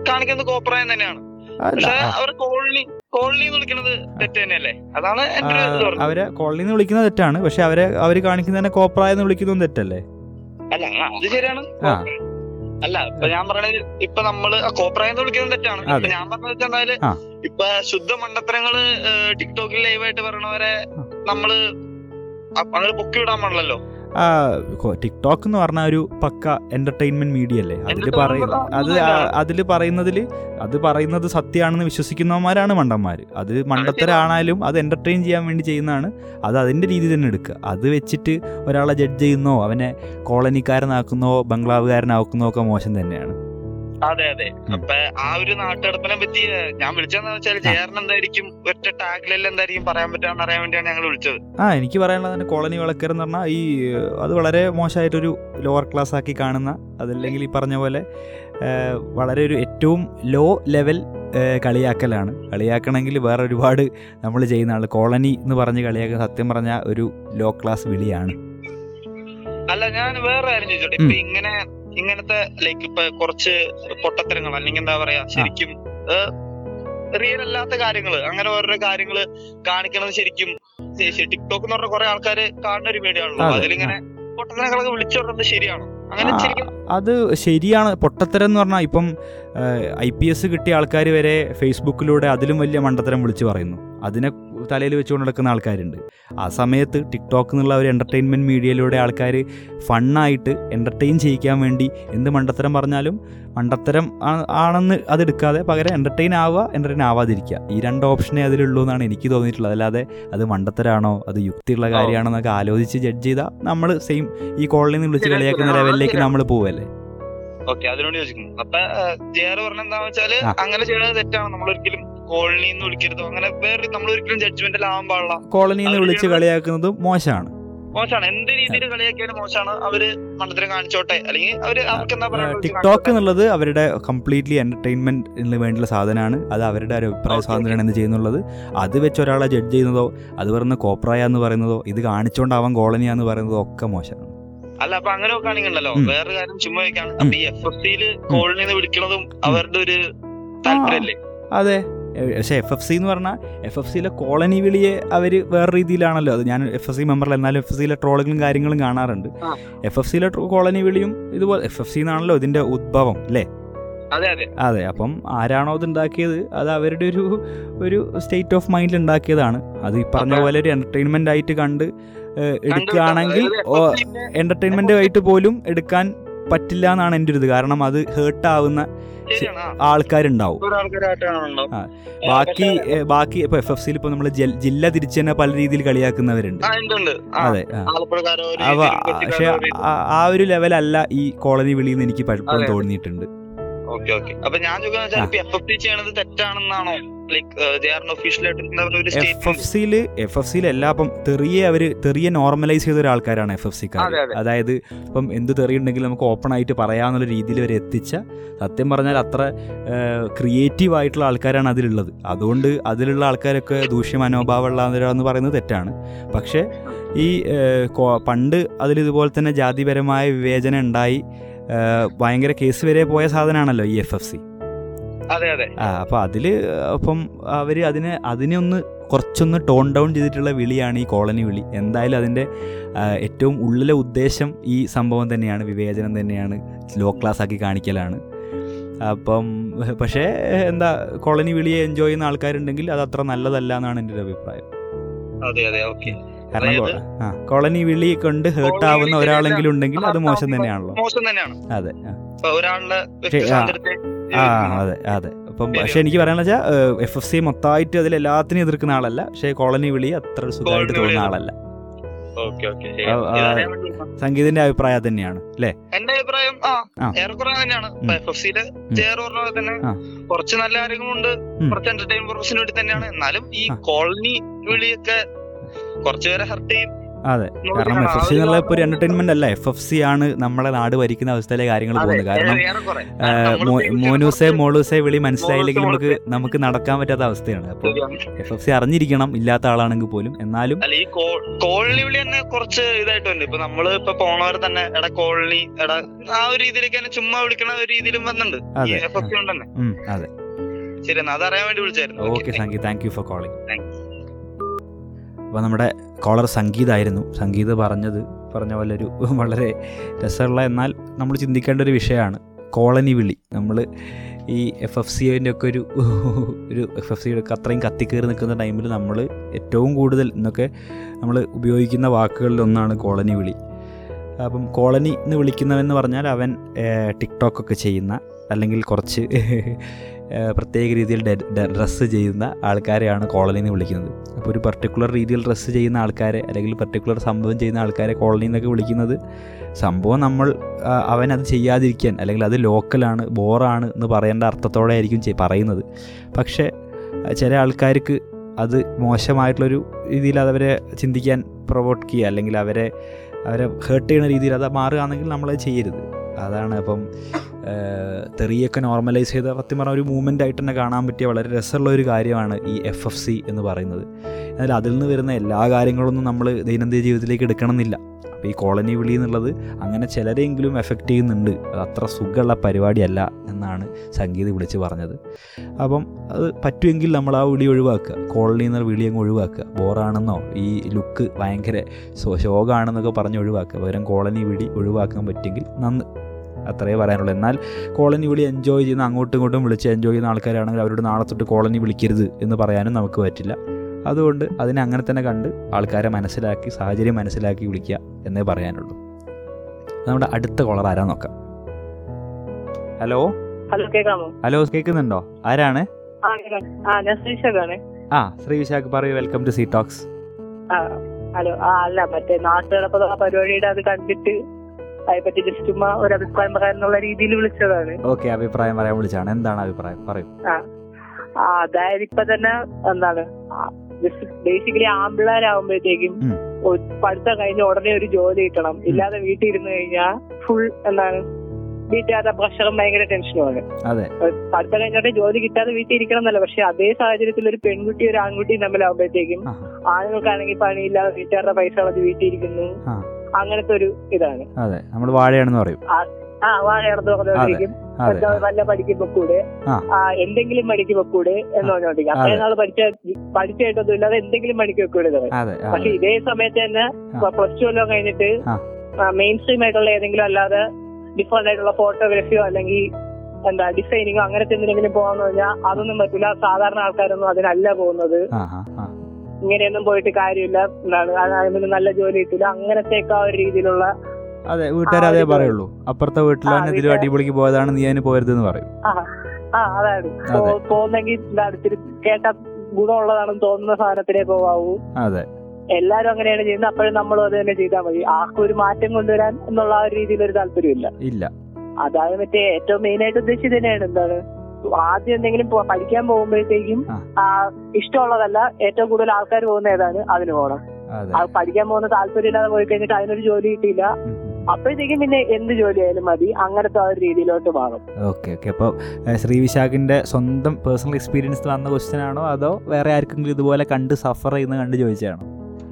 കാണിക്കുന്ന കോപ്രായം തന്നെയാണ്. പക്ഷെ അവർ കോളനി വിളിക്കുന്നത് തെറ്റ് തന്നെയല്ലേ? അതാണ് എന്റെ ഒരു. അവരെ കോളനി എന്ന് വിളിക്കുന്നത് തെറ്റാണ്. പക്ഷെ അവരെ അവർ കാണിക്കുന്നതിനെ കോപ്രായ എന്ന് വിളിക്കുന്നതും തെറ്റല്ലേ? അല്ല അത് ശരിയാണ്. അല്ല ഇപ്പൊ ഞാൻ പറഞ്ഞത് ഇപ്പൊ നമ്മൾ കോപ്രായെന്ന് കോപ്രായം എന്ന് വിളിക്കുന്നത് തെറ്റാണ്. ഇപ്പൊ ഞാൻ പറഞ്ഞത് വെച്ചാൽ. ഇപ്പൊ ശുദ്ധ മണ്ടത്തരങ്ങൾ ടിക്ടോക്കിൽ ലൈവായിട്ട് പറയണവരെ. നമ്മൾ അങ്ങനെ പൊക്കി വിടാൻ പാടില്ലല്ലോ. ടിക്ടോക്ക് എന്ന് പറഞ്ഞ ഒരു പക്ക എന്റർടൈൻമെന്റ് മീഡിയ അല്ലേ? അതിൽ പറയുന്ന അത്. അതിൽ പറയുന്നതിൽ അത് പറയുന്നത് സത്യമാണെന്ന് വിശ്വസിക്കുന്നവന്മാരാണ് മണ്ടന്മാർ അത് മണ്ടത്തരാണാലും അത് എന്റർടൈൻ ചെയ്യാൻ വേണ്ടി ചെയ്യുന്നതാണ്. അത് അതിന്റെ രീതി തന്നെ എടുക്കുക. അത് വെച്ചിട്ട് ഒരാളെ ജഡ്ജ് ചെയ്യുന്നോ അവനെ കോളനിക്കാരനാക്കുന്നോ ബംഗ്ലാവുകാരനാക്കുന്നോ ഒക്കെ മോശം തന്നെയാണ്. അതെ അതെ. അപ്പൊ ആ ഒരു നാട്ടുകടപ്പിനെ പറ്റി ഞാൻ വിളിച്ചതെന്ന് വെച്ചാൽ ചേർന്ന് എന്തായിരിക്കും? ഒറ്റ ടാഗിലെല്ലാം എന്തായിരിക്കും പറയാൻ പറ്റാന്ന് അറിയാൻ വേണ്ടിയാണ് ഞങ്ങൾ വിളിച്ചത്. ആ എനിക്ക് പറയാനുള്ളത് തന്നെ കോളനി വിളക്കർ എന്ന് പറഞ്ഞാൽ ഈ അത് വളരെ മോശമായിട്ടൊരു ലോവർ ക്ലാസ് ആക്കി കാണുന്ന അതല്ലെങ്കിൽ ഈ പറഞ്ഞ പോലെ വളരെ ഒരു ഏറ്റവും ലോ ലെവൽ കളിയാക്കലാണ്. കളിയാക്കണമെങ്കിൽ വേറെ ഒരുപാട് നമ്മൾ ചെയ്യുന്ന ആൾ കോളനി എന്ന് പറഞ്ഞ് കളിയാക്കുന്ന സത്യം പറഞ്ഞ ഒരു ലോ ക്ലാസ് വിളിയാണ്. അല്ല ഞാൻ വേറെ കാര്യം ചോദിച്ചോട്ടെ. ഇപ്പൊ ഇങ്ങനെ ഇങ്ങനത്തെ ലൈക്ക് ഇപ്പൊ കുറച്ച് പൊട്ടത്തരങ്ങൾ അല്ലെങ്കിൽ എന്താ പറയാ ശരിക്കും റിയൽ അല്ലാത്ത കാര്യങ്ങൾ അങ്ങനെ ഓരോരോ കാര്യങ്ങൾ കാണിക്കണത് ശരിക്കും ടിക്ടോക്ക് എന്ന് പറഞ്ഞ കുറെ ആൾക്കാര് കാണുന്ന ഒരു മീഡിയ ആണല്ലോ അതെ, അതിലിങ്ങനെ പൊട്ടത്തരങ്ങളൊക്കെ വിളിച്ചു പറയുന്നത് ശരിയാണോ അത് ശരിയാണ്. പൊട്ടത്തരം എന്ന് പറഞ്ഞാൽ ഇപ്പം ഐ പി എസ് കിട്ടിയ ആൾക്കാർ വരെ ഫേസ്ബുക്കിലൂടെ അതിലും വലിയ മണ്ടത്തരം വിളിച്ചു പറയുന്നു. അതിനെ തലയിൽ വെച്ചുകൊണ്ട് നടക്കുന്ന ആൾക്കാരുണ്ട്. ആ സമയത്ത് ടിക്ടോക്ക് എന്നുള്ള ഒരു എന്റർടൈൻമെന്റ് മീഡിയയിലൂടെ ആൾക്കാർ ഫണ്ണായിട്ട് എന്റർടൈൻ ചെയ്യിക്കാൻ വേണ്ടി എന്ത് മണ്ടത്തരം പറഞ്ഞാലും മണ്ടത്തരം ആണെന്ന് അതെടുക്കാതെ പകരം എന്റർടൈൻ ആവുക എന്റർടൈൻ ആവാതിരിക്കുക. ഈ രണ്ട് ഓപ്ഷനേ അതിലുള്ളൂ എന്നാണ് എനിക്ക് തോന്നിയിട്ടുള്ളത്. അല്ലാതെ അത് മണ്ടത്തരാണോ അത് യുക്തിയുള്ള കാര്യമാണോ എന്നൊക്കെ ആലോചിച്ച് ജഡ്ജ് ചെയ്താൽ നമ്മൾ സെയിം ഈ കോളനിയിൽ നിന്ന് വിളിച്ച് കളിയാക്കുന്ന ലെവലിലേക്ക് നമ്മൾ പോവല്ലേ? ഓക്കെ അതിനോട് യോജിക്കുന്നു. അപ്പൊ ജയർ പറഞ്ഞ എന്താന്ന് വെച്ചാൽ അങ്ങനെ ചെയ്യുന്നത് തെറ്റാണ്. നമ്മൾ ഒരിക്കലും കോളനി എന്ന് വിളിക്കരുതോ. അങ്ങനെ വേറെ നമ്മൾ ഒരിക്കലും ജഡ്ജ്മെന്റിൽ ആവാൻ പാടില്ല. കോളനി എന്ന് വിളിച്ച് കളിയാക്കുന്നത് മോശമാണ്. മോശമാണ്. എന്ത് രീതിയിൽ കളിയാക്കിയാലും മോശമാണ്. അവർ മണ്ഡലം കാണിച്ചോട്ടെ. അല്ലെങ്കിൽ അവർ അവർക്ക് എന്താ പറയുക ടിക്ടോക്ക് എന്നുള്ളത് അവരുടെ കംപ്ലീറ്റ്ലി എന്റർടൈൻമെന്റിന് വേണ്ടിയുള്ള സാധനമാണ്. അത് അവരുടെ ഒരു അഭിപ്രായ സ്വാതന്ത്ര്യമാണ് എന്ന് ചെയ്യുന്നുള്ളത്. അത് വെച്ച് ഒരാളെ ജഡ്ജ് ചെയ്യുന്നതോ അത് പറയുന്ന കോപ്രായ എന്ന് പറയുന്നതോ ഇത് കാണിച്ചുകൊണ്ടാവാൻ കോളനിയാന്ന് പറയുന്നതോ ഒക്കെ മോശമാണ്. അല്ല അപ്പൊ അങ്ങനെ നോക്കുകയാണെങ്കിലോ വേറൊരു വേറെ കാര്യം ചുമ്മാ വെക്കാണ് അപ്പൊ ഈ എഫ് എഫ് സിയിൽ കോളിൽ നിന്ന് വിളിക്കണതും അവരുടെ ഒരു താല്പര്യല്ലേ? അതെ. പക്ഷേ എഫ് എഫ് സി എന്ന് പറഞ്ഞാൽ എഫ് എഫ് സിയിലെ കോളനി വിളിയെ അവർ വേറെ രീതിയിലാണല്ലോ. അത് ഞാൻ എഫ് എഫ് സി മെമ്പറല്ല എന്നാലും എഫ് എഫ് സിയിലെ ട്രോളുകളും കാര്യങ്ങളും കാണാറുണ്ട്. എഫ് എഫ് സിയിലെ കോളനി വിളിയും ഇതുപോലെ എഫ് എഫ് സി എന്നാണല്ലോ ഇതിന്റെ ഉദ്ഭവം അല്ലേ? അതെ അതെ. അതെ അപ്പം ആരാണോ ഇത് ഉണ്ടാക്കിയത്? അത് അവരുടെ ഒരു ഒരു സ്റ്റേറ്റ് ഓഫ് മൈൻഡിൽ ഉണ്ടാക്കിയതാണ്. അത് ഈ പറഞ്ഞ പോലെ ഒരു എന്റർടൈൻമെന്റ് ആയിട്ട് കണ്ട് എടുക്കുകയാണെങ്കിൽ എന്റർടൈൻമെന്റ് ആയിട്ട് പോലും എടുക്കാൻ പറ്റില്ല എന്നാണ് എന്റെ ഒരു ഇത്. കാരണം അത് ഹേർട്ട് ആവുന്ന. ആൾക്കാരുണ്ടാവും. ബാക്കി ബാക്കി ഇപ്പൊ എഫ് എഫ് സിയിൽ ഇപ്പൊ നമ്മൾ ജില്ല തിരിച്ചു തന്നെ പല രീതിയിൽ കളിയാക്കുന്നവരുണ്ട്. അതെ പക്ഷെ. ആ- ഒരു ലെവലല്ല ഈ കോളനി വിളിയിൽ നിന്ന് എനിക്ക് പലപ്പോഴും തോന്നിയിട്ടുണ്ട്. Okay okay. അപ്പൊ ഞാൻ ചോദിക്കുന്നത് വെച്ചാൽ എഫ് എഫ് സി ചെയ്യണത് തെറ്റാണെന്നാണോ? എഫ് സ്റ്റേറ്റ്മെന്റ് എഫ് സിയിൽ എല്ലാ തെറിയെ തെറിയെ നോർമലൈസ് ചെയ്ത ഒരാൾക്കാരാണ് എഫ് എഫ് സിക്കാർ അതെ, അതെ. അതായത് ഇപ്പം എന്ത് തെറിയുണ്ടെങ്കിലും നമുക്ക് ഓപ്പൺ ആയിട്ട് പറയാന്നുള്ള രീതിയിൽ വരെ എത്തിച്ച സത്യം പറഞ്ഞാൽ അത്ര ക്രിയേറ്റീവ് ആയിട്ടുള്ള ആൾക്കാരാണ് അതിലുള്ളത്. അതുകൊണ്ട് അതിലുള്ള ആൾക്കാരൊക്കെ ദൂഷ്യ മനോഭാവമുള്ളവരാന്ന് പറയുന്നത് തെറ്റാണ്. പക്ഷേ ഈ പണ്ട് അതിലിതുപോലെ തന്നെ ജാതിപരമായ വിവേചനം ഉണ്ടായി ഭയങ്കര കേസ് വരെ പോയ സാധനമാണല്ലോ ഈ എഫ് എഫ് സി അതെ അതെ. ആ അപ്പോൾ അതിൽ അപ്പം അവർ അതിനെ അതിനെ ഒന്ന് കുറച്ചൊന്ന് ടോൺ ഡൗൺ ചെയ്തിട്ടുള്ള വിളിയാണ് ഈ കോളനി വിളി. എന്തായാലും അതിന്റെ ഏറ്റവും ഉള്ളിലെ ഉദ്ദേശം ഈ സംഭവം തന്നെയാണ് വിവേചനം തന്നെയാണ് ലോ ക്ലാസ് ആക്കി കാണിക്കലാണ്. അപ്പം പക്ഷേ എന്താ കോളനി വിളിയെ എൻജോയ് ചെയ്യുന്ന ആൾക്കാരുണ്ടെങ്കിൽ അത് അത്ര നല്ലതല്ല എന്നാണ് എന്റെ ഒരു അഭിപ്രായം. കാരണം ആ കോളനി വിളി കൊണ്ട് ഹേർട്ട് ആവുന്ന ഒരാളെങ്കിലും ഉണ്ടെങ്കിൽ അത് മോശം തന്നെയാണല്ലോ. മോശം തന്നെയാണ്. അതെ ഒരാളുടെ ആ. അതെ അതെ. അപ്പം. പക്ഷെ എനിക്ക് പറയാന്ന് വെച്ചാൽ എഫ് എഫ് സി മൊത്തമായിട്ട് അതിൽ എല്ലാത്തിനും എതിർക്കുന്ന ആളല്ല. പക്ഷേ കോളനി വിളി അത്ര സുഖമായിട്ട് തോന്നുന്ന ആളല്ല. സംഗീതിന്റെ അഭിപ്രായം തന്നെയാണ് അല്ലേ? എന്റെ അഭിപ്രായം. ഏറെക്കുറെ തന്നെയാണ്. എഫ് എഫ് സിയിലെ ചെയർ പറഞ്ഞ തന്നെ കുറച്ച് നല്ല കാര്യങ്ങളുണ്ട്. കുറച്ച് എന്റർടൈൻ പർപ്പസിന് വേണ്ടി തന്നെയാണ്. എന്നാലും ഈ കോളനി വിളിയൊക്കെ കുറച്ചുപേരെ ഹർട്ട് ചെയ്യും. അതെ. കാരണം. എഫ് എഫ് സി എന്നുള്ള ഇപ്പൊ ഒരു എന്റർടൈൻമെന്റ് അല്ല. എഫ് എഫ് സി ആണ് നമ്മളെ നാട് ഭരിക്കുന്ന അവസ്ഥയിലെ കാര്യങ്ങൾ പോകുന്നത്. കാരണം മോനൂസെ മോളൂസെ വിളി മനസ്സിലായില്ലെങ്കിൽ നമുക്ക് നമുക്ക് നടക്കാൻ പറ്റാത്ത അവസ്ഥയാണ്. അപ്പൊ. എഫ് എഫ് സി അറിഞ്ഞിരിക്കണം ഇല്ലാത്ത ആളാണെങ്കിൽ പോലും. എന്നാലും അല്ല ഈ കോളനി വിളി തന്നെ കുറച്ച് ഇതായിട്ട് വന്നു ഇപ്പൊ നമ്മൾ ഇപ്പൊ പോണവർ തന്നെ എടാ കോളനി എടാ ആ ഒരു രീതിയിലേക്ക് തന്നെ ചുമ്മാ വിളിക്കണ ഒരു രീതിയിലും വന്നിട്ടുണ്ട്. അതെ. ശരി എന്നാ. അതറിയാൻ വേണ്ടി വിളിച്ചായിരുന്നു. Okay thank you for calling Thank അപ്പോൾ നമ്മുടെ കോളർ സംഗീതായിരുന്നു. സംഗീത് പറഞ്ഞത് പറഞ്ഞ പോലെ ഒരു [LAUGHS] വളരെ രസമുള്ള എന്നാൽ നമ്മൾ ചിന്തിക്കേണ്ട ഒരു വിഷയമാണ്. കോളനി വിളി. നമ്മൾ ഈ എഫ് എഫ് സിന്റെ ഒക്കെ ഒരു [LAUGHS] ഒരു എഫ് എഫ് സിയുടെ അത്രയും കത്തിക്കേറി നിൽക്കുന്ന ടൈമിൽ നമ്മൾ ഏറ്റവും കൂടുതൽ ഇന്നൊക്കെ നമ്മൾ ഉപയോഗിക്കുന്ന വാക്കുകളിലൊന്നാണ് കോളനി വിളി. അപ്പം കോളനി എന്ന് വിളിക്കുന്നവെന്ന് പറഞ്ഞാൽ അവൻ ടിക്ടോക്കൊക്കെ ചെയ്യുന്ന അല്ലെങ്കിൽ കുറച്ച് [LAUGHS] പ്രത്യേക രീതിയിൽ ഡ്രസ്സ് ചെയ്യുന്ന ആൾക്കാരെയാണ് കോളനി എന്ന് വിളിക്കുന്നത്. അപ്പോൾ ഒരു പർട്ടിക്കുലർ രീതിയിൽ ഡ്രസ്സ് ചെയ്യുന്ന ആൾക്കാരെ അല്ലെങ്കിൽ പർട്ടിക്കുലർ സംഭവം ചെയ്യുന്ന ആൾക്കാരെ കോളനി എന്നൊക്കെ വിളിക്കുന്നത് സംഭവം നമ്മൾ അവനത് ചെയ്യാതിരിക്കാൻ അല്ലെങ്കിൽ അത് ലോക്കലാണ് ബോറാണ് എന്ന് പറയേണ്ട അർത്ഥത്തോടെ ആയിരിക്കും പറയുന്നത്. പക്ഷേ ചില ആൾക്കാർക്ക് അത് മോശമായിട്ടുള്ളൊരു രീതിയിൽ അതവരെ ചിന്തിക്കാൻ പ്രൊവോട്ട് ചെയ്യുക അല്ലെങ്കിൽ അവരെ അവരെ ഹേർട്ട് ചെയ്യുന്ന രീതിയിൽ അത് മാറുകയാണെങ്കിൽ നമ്മളത് ചെയ്യരുത്. അതാണ് അപ്പം തെറിയൊക്കെ നോർമലൈസ് ചെയ്ത സത്യം പറഞ്ഞ ഒരു മൂവ്മെന്റ് ആയിട്ട് തന്നെ കാണാൻ പറ്റിയ വളരെ രസമുള്ള ഒരു കാര്യമാണ് ഈ എഫ് എഫ് സി എന്ന് പറയുന്നത്. എന്നാൽ അതിൽ നിന്ന് വരുന്ന എല്ലാ കാര്യങ്ങളൊന്നും നമ്മൾ ദൈനംദിന ജീവിതത്തിലേക്ക് എടുക്കണമെന്നില്ല. അപ്പോൾ ഈ കോളനി വിളി എന്നുള്ളത് അങ്ങനെ ചിലരെങ്കിലും എഫക്റ്റ് ചെയ്യുന്നുണ്ട്. അത് അത്ര സുഖമുള്ള പരിപാടിയല്ല എന്നാണ് സംഗീത് വിളിച്ച് പറഞ്ഞത്. അപ്പം അത് പറ്റുമെങ്കിൽ നമ്മൾ ആ വിളി ഒഴിവാക്കുക. കോളനി എന്ന വിളി അങ്ങ് ഒഴിവാക്കുക. ബോറാണെന്നോ ഈ ലുക്ക് ഭയങ്കര ശോകമാണെന്നൊക്കെ പറഞ്ഞ് ഒഴിവാക്കുക. പകരം കോളനി വിളി ഒഴിവാക്കാൻ പറ്റുമെങ്കിൽ നന്ന് അത്രയേ പറയാനുള്ളൂ. എന്നാൽ കോളനി വിളി എൻജോയ് ചെയ്യുന്ന അങ്ങോട്ടും ഇങ്ങോട്ടും വിളിച്ച് എൻജോയ് ചെയ്യുന്ന ആൾക്കാരാണെങ്കിൽ അവരോട് നാളെ തൊട്ട് കോളനി വിളിക്കരുത് എന്ന് പറയാനും നമുക്ക് പറ്റില്ല. അതുകൊണ്ട് അതിനെ അങ്ങനെ തന്നെ കണ്ട് ആൾക്കാരെ മനസ്സിലാക്കി സാഹചര്യം മനസ്സിലാക്കി വിളിക്കുക എന്നേ പറയാനുള്ളൂ. നമ്മുടെ അടുത്ത കോളർ ആരാ നോക്കാം? ഹലോ ഹലോ കേൾക്കാമോ ഹലോ കേൾക്കുന്നുണ്ടോ ആരാണ്? ആ ശ്രീ വിശാഖ് പറയൂ welcome to C talks hello. ആ അല്ല മറ്റേ നാട്ടുകിടപ്പുള്ള ആ പരിപാടിയുടെ അത് കണ്ടിട്ട് അതിനെപ്പറ്റി ജസ്റ്റ് ഉമ്മ ഒരു അഭിപ്രായം പറയാനുള്ള രീതിയിൽ വിളിച്ചതാണ്. ഓക്കെ അഭിപ്രായം പറയാൻ വിളിച്ചാണ്. എന്താണ് അഭിപ്രായം? പറയൂ. അതായത് ഇപ്പൊ തന്നെ എന്താണ്? ബേസിക്കലി ആമ്പിള്ളേരാകുമ്പോഴത്തേക്കും പഠിത്തം കഴിഞ്ഞ ഉടനെ ഒരു ജോലി കിട്ടണം. ഇല്ലാതെ വീട്ടിൽ ഇരുന്ന് കഴിഞ്ഞാൽ ഫുൾ എന്താണ് വീട്ടുകാരുടെ പ്രഷറും ഭയങ്കര ടെൻഷനുമാണ് പഠിത്തം കഴിഞ്ഞോട്ടെ ജോലി കിട്ടാതെ വീട്ടിൽ ഇരിക്കണം എന്നല്ല പക്ഷെ അതേ സാഹചര്യത്തിൽ ഒരു പെൺകുട്ടി ഒരു ആൺകുട്ടിയും തമ്മിലാവുമ്പോഴത്തേക്കും. ആണുങ്ങൾക്കാണെങ്കിൽ പണിയില്ലാതെ വീട്ടുകാരുടെ പൈസ കളഞ്ഞ് വീട്ടിൽ ഇരിക്കുന്നു. അങ്ങനത്തെ ഒരു ഇതാണ്. നമ്മൾ വാഴയാണെന്ന് പറയും. ആ വാഴയാണെന്ന് പറഞ്ഞോണ്ടിരിക്കും അതെ പഠിക്ക് വെക്കൂടെ എന്തെങ്കിലും പണിക്ക് വെക്കൂടെ എന്ന് പറഞ്ഞോണ്ടിരിക്കും. അതെ. അത്രയും നാൾ പഠിച്ച പഠിച്ചായിട്ടൊന്നും ഇല്ലാതെ എന്തെങ്കിലും പണിക്ക് വെക്കൂടെ പക്ഷെ ഇതേ സമയത്ത് തന്നെ. പ്ലസ് ടു എല്ലാം കഴിഞ്ഞിട്ട് മെയിൻ സ്ട്രീം ആയിട്ടുള്ള ഏതെങ്കിലും അല്ലാതെ ഡിഫറെന്റ് ആയിട്ടുള്ള ഫോട്ടോഗ്രാഫിയോ അല്ലെങ്കിൽ എന്താ ഡിസൈനിങ്ങോ അങ്ങനത്തെ എന്തിനെങ്കിലും പോകാന്ന് പറഞ്ഞാൽ അതൊന്നും പറ്റില്ല സാധാരണ ആൾക്കാരൊന്നും അതിനല്ല പോകുന്നത്. ഇങ്ങനെയൊന്നും പോയിട്ട് കാര്യമില്ല. എന്താണ് അതിന് നല്ല ജോലി കിട്ടില്ല അങ്ങനത്തെ ആ ഒരു രീതിയിലുള്ള അതെ വീട്ടുകാർ അതേ പറയുള്ളൂ. അപ്പുറത്തെ വീട്ടിലാണ് ഇതിലും അടിപൊളിക്ക് പോയതാണ് നീ അതിന് എന്ന് പറയും. അതാണ്. പോകുന്നെങ്കിൽ കേട്ട ഗുണമുള്ളതാണെന്ന് തോന്നുന്ന സാധനത്തിലേ പോവാവൂ. അതെ. എല്ലാരും അങ്ങനെയാണ് ചെയ്യുന്നത്. അപ്പോഴും നമ്മളും അത് തന്നെ ചെയ്താൽ മതി. ആർക്കും ഒരു മാറ്റം കൊണ്ടുവരാൻ എന്നുള്ള ആ ഒരു രീതിയിൽ ഒരു താല്പര്യമില്ല. ഇല്ല. അതായത് മറ്റേ ഏറ്റവും മെയിൻ ആയിട്ട് ഉദ്ദേശിച്ചത് തന്നെയാണ്. എന്താണ്? ആദ്യം എന്തെങ്കിലും പഠിക്കാൻ പോകുമ്പോഴത്തേക്കും ഇഷ്ടമുള്ളതല്ല ഏറ്റവും കൂടുതൽ ആൾക്കാർ പോകുന്ന ഏതാണ്? അതിന് പോകണം അതെ. പഠിക്കാൻ പോകുന്ന താല്പര്യമില്ലാതെ പോയി കഴിഞ്ഞിട്ട് അതിനൊരു ജോലി കിട്ടിയില്ല. അപ്പോഴത്തേക്കും പിന്നെ എന്ത് ജോലി ആയാലും മതി. അങ്ങനത്തെ ആ ഒരു രീതിയിലോട്ട് മാറും. Okay okay. അപ്പോൾ ശ്രീ വിശാഖിന്റെ സ്വന്തം പേഴ്സണൽ എക്സ്പീരിയൻസ് വന്ന ക്വസ്റ്റ്യൻ ആണോ? അതോ വേറെ ആർക്കെങ്കിലും ഇതുപോലെ കണ്ട് സഫർ ചെയ്യുന്ന കണ്ട് ചോദിച്ചതാണോ?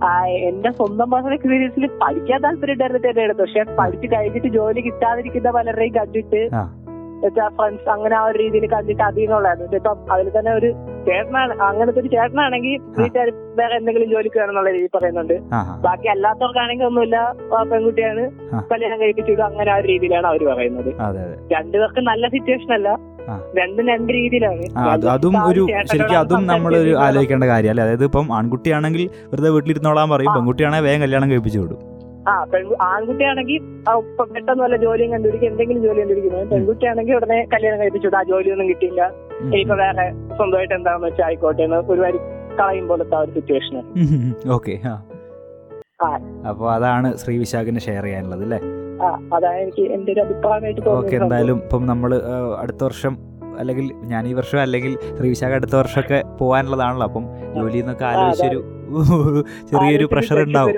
ആ, എന്റെ സ്വന്തം പേഴ്സണൽ എക്സ്പീരിയൻസിൽ പഠിക്കാൻ താല്പര്യം ഉണ്ടായിരുന്നിട്ട് തന്നെ എടുത്തു പക്ഷെ പഠിച്ച് കഴിഞ്ഞിട്ട് ജോലി കിട്ടാതിരിക്കുന്ന പലരെയും കണ്ടിട്ട് ആ. ഫ്രണ്ട്സ് അങ്ങനെ ആ ഒരു രീതിയിൽ കണ്ടിട്ട് അതിൽ നിന്നുള്ളതായിരുന്നു. ഇപ്പം അതിൽ തന്നെ ഒരു ചേട്ടനാണ് അങ്ങനത്തെ ഒരു ചേട്ടനാണെങ്കിൽ വീട്ടുകാർ വേറെ എന്തെങ്കിലും ജോലിക്ക് വേണമെന്നുള്ള രീതി പറയുന്നുണ്ട്. ബാക്കി അല്ലാത്തവർക്കാണെങ്കിൽ ഒന്നുമില്ല പെൺകുട്ടിയാണ്. കല്യാണം കഴിപ്പിച്ചിടും അങ്ങനെ ആ ഒരു രീതിയിലാണ് അവർ പറയുന്നത്. രണ്ടുപേർക്കും നല്ല സിറ്റുവേഷൻ അല്ല. ആ. രണ്ടും രണ്ട് രീതിയിലാണ്. അതും ഒരു ശരിക്കും അതും നമ്മൾ ആലോചിക്കേണ്ട കാര്യമല്ലേ? അതായത് ഇപ്പം ആൺകുട്ടിയാണെങ്കിൽ വെറുതെ വീട്ടിലിരുന്നോളാൻ പറയും. പെൺകുട്ടിയാണെങ്കിൽ വേഗം കല്യാണം കഴിപ്പിച്ചു വിടും. ആ പെൺകു ആൺകുട്ടിയാണെങ്കിൽ പെട്ടെന്ന് വല്ല ജോലിയും കണ്ടുപിടിക്കും എന്തെങ്കിലും ജോലി കണ്ടുപിടിക്കുന്നത് പെൺകുട്ടിയാണെങ്കിൽ ഉടനെ കല്യാണം കഴിപ്പിച്ചു ആ ജോലിയൊന്നും കിട്ടിയില്ല. ഇനിയിപ്പോ വേറെ സ്വന്തമായിട്ട് എന്താണെന്ന് വെച്ചാൽ ആയിക്കോട്ടെ എന്ന് ഒരു വരി കളയും പോലത്തെ ആ ഒരു സിറ്റുവേഷൻ ഓക്കെ അപ്പൊ അതാണ് ശ്രീ വിശാഖിന് ഷെയർ ചെയ്യാനുള്ളത് അല്ലേ? അതാണ് എനിക്ക് എന്റെ ഒരു അഭിപ്രായമായിട്ട് ഓക്കെ എന്തായാലും ഇപ്പം നമ്മൾ അടുത്ത വർഷം അല്ലെങ്കിൽ ഞാൻ ഈ വർഷം അല്ലെങ്കിൽ ശ്രീവിശാഖ അടുത്ത വർഷമൊക്കെ പോകാനുള്ളതാണല്ലോ. അപ്പം ജോലി എന്നൊക്കെ ആലോചിച്ചൊരു ചെറിയൊരു പ്രഷർ ഉണ്ടാവും.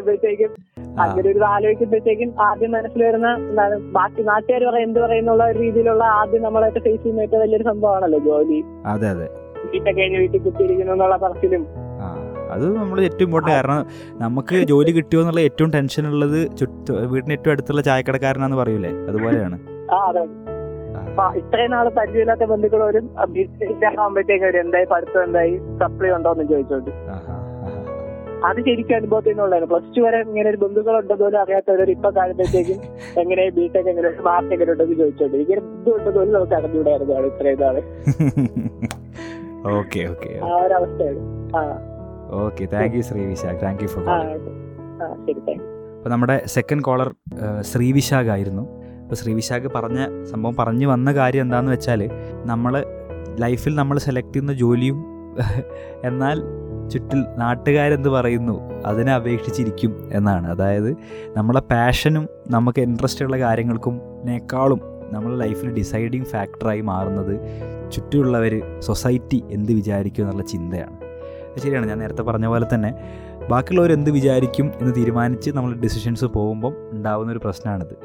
അങ്ങനെ ഒരു ആലോചിക്കുമ്പോഴത്തേക്കും ആദ്യം മനസ്സിൽ വരുന്ന എന്താണ് ബാക്കി നാട്ടുകാർ എന്ത് പറയുന്നുള്ള രീതിയിലുള്ള ആദ്യം നമ്മളായിട്ട് ഫേസ് ചെയ്യുന്ന ഏറ്റവും വലിയൊരു സംഭവമാണല്ലോ ജോലി. അതെ അതെ. വീട്ടൊക്കെ കഴിഞ്ഞ് വീട്ടിൽ കുത്തിയിരിക്കുന്നു എന്നുള്ള പറച്ചിലും. അത് നമ്മൾ ഏറ്റവും ഇമ്പോർട്ടന്റ് കാരണം നമുക്ക് ജോലി കിട്ടിയോ എന്നുള്ള ഏറ്റവും ടെൻഷൻ ഉള്ളത് വീടിന് ഏറ്റവും അടുത്തുള്ള ചായക്കടക്കാരനാന്ന് പറയൂലേ? അതുപോലെയാണ്. ആ അതെ. അപ്പൊ ഇത്രയും നാൾ പരിചയമില്ലാത്ത ബന്ധുക്കളോരും ആവുമ്പോഴത്തേക്ക് അവർ എന്തായി പഠിത്തം എന്തായി സപ്ലൈ ഉണ്ടോ എന്ന് ചോദിച്ചോണ്ട്. അത് ശരിക്കും അനുഭവത്തിൽ നിന്നുള്ളതാണ് പ്ലസ് ടു വരെ ഇങ്ങനെ ഒരു ബന്ധുക്കളുണ്ടെന്ന് പോലും അറിയാത്തവർ ഇപ്പൊ കാണുമ്പോഴത്തേക്കും എങ്ങനെ ബിടെക് എങ്ങനെ മാർക്ക് എങ്ങനെ ഉണ്ടെന്ന് ചോദിച്ചോണ്ട്. ഇങ്ങനെ ബന്ധു ഉണ്ടെന്ന് പോലും നമുക്ക് അറിഞ്ഞുകൂടായിരുന്നു ഇത്രയും നാൾ. ഓക്കെ ഓക്കെ ആ ഒരു അവസ്ഥയാണ് ആ. Okay thank you Shri Vishakh. Thank you for അപ്പോൾ നമ്മുടെ സെക്കൻഡ് കോളർ ശ്രീവിശാഖ് ആയിരുന്നു അപ്പോൾ ശ്രീ വിശാഖ് പറഞ്ഞ സംഭവം പറഞ്ഞു വന്ന കാര്യം എന്താണെന്ന് വെച്ചാൽ നമ്മൾ ലൈഫിൽ നമ്മൾ സെലക്ട് ചെയ്യുന്ന ജോലിയും [LAUGHS] എന്നാൽ ചുറ്റിൽ നാട്ടുകാരെന്ത് പറയുന്നു? അതിനെ അപേക്ഷിച്ചിരിക്കും എന്നാണ്. അതായത് നമ്മളെ പാഷനും നമുക്ക് ഇൻട്രസ്റ്റ് ഉള്ള കാര്യങ്ങൾക്കും നേക്കാളും നമ്മൾ ലൈഫിൽ ഡിസൈഡിങ് ഫാക്ടറായി മാറുന്നത് ചുറ്റുമുള്ളവർ സൊസൈറ്റി എന്ത് വിചാരിക്കും എന്നുള്ള ചിന്തയാണ്. ശരിയാണ്. ഞാൻ നേരത്തെ പറഞ്ഞ പോലെ തന്നെ ബാക്കിയുള്ളവർ എന്ത് വിചാരിക്കും എന്ന് തീരുമാനിച്ച് നമ്മൾ ഡിസിഷൻസ് പോകുമ്പം ഉണ്ടാകുന്ന ഒരു പ്രശ്നമാണിത്.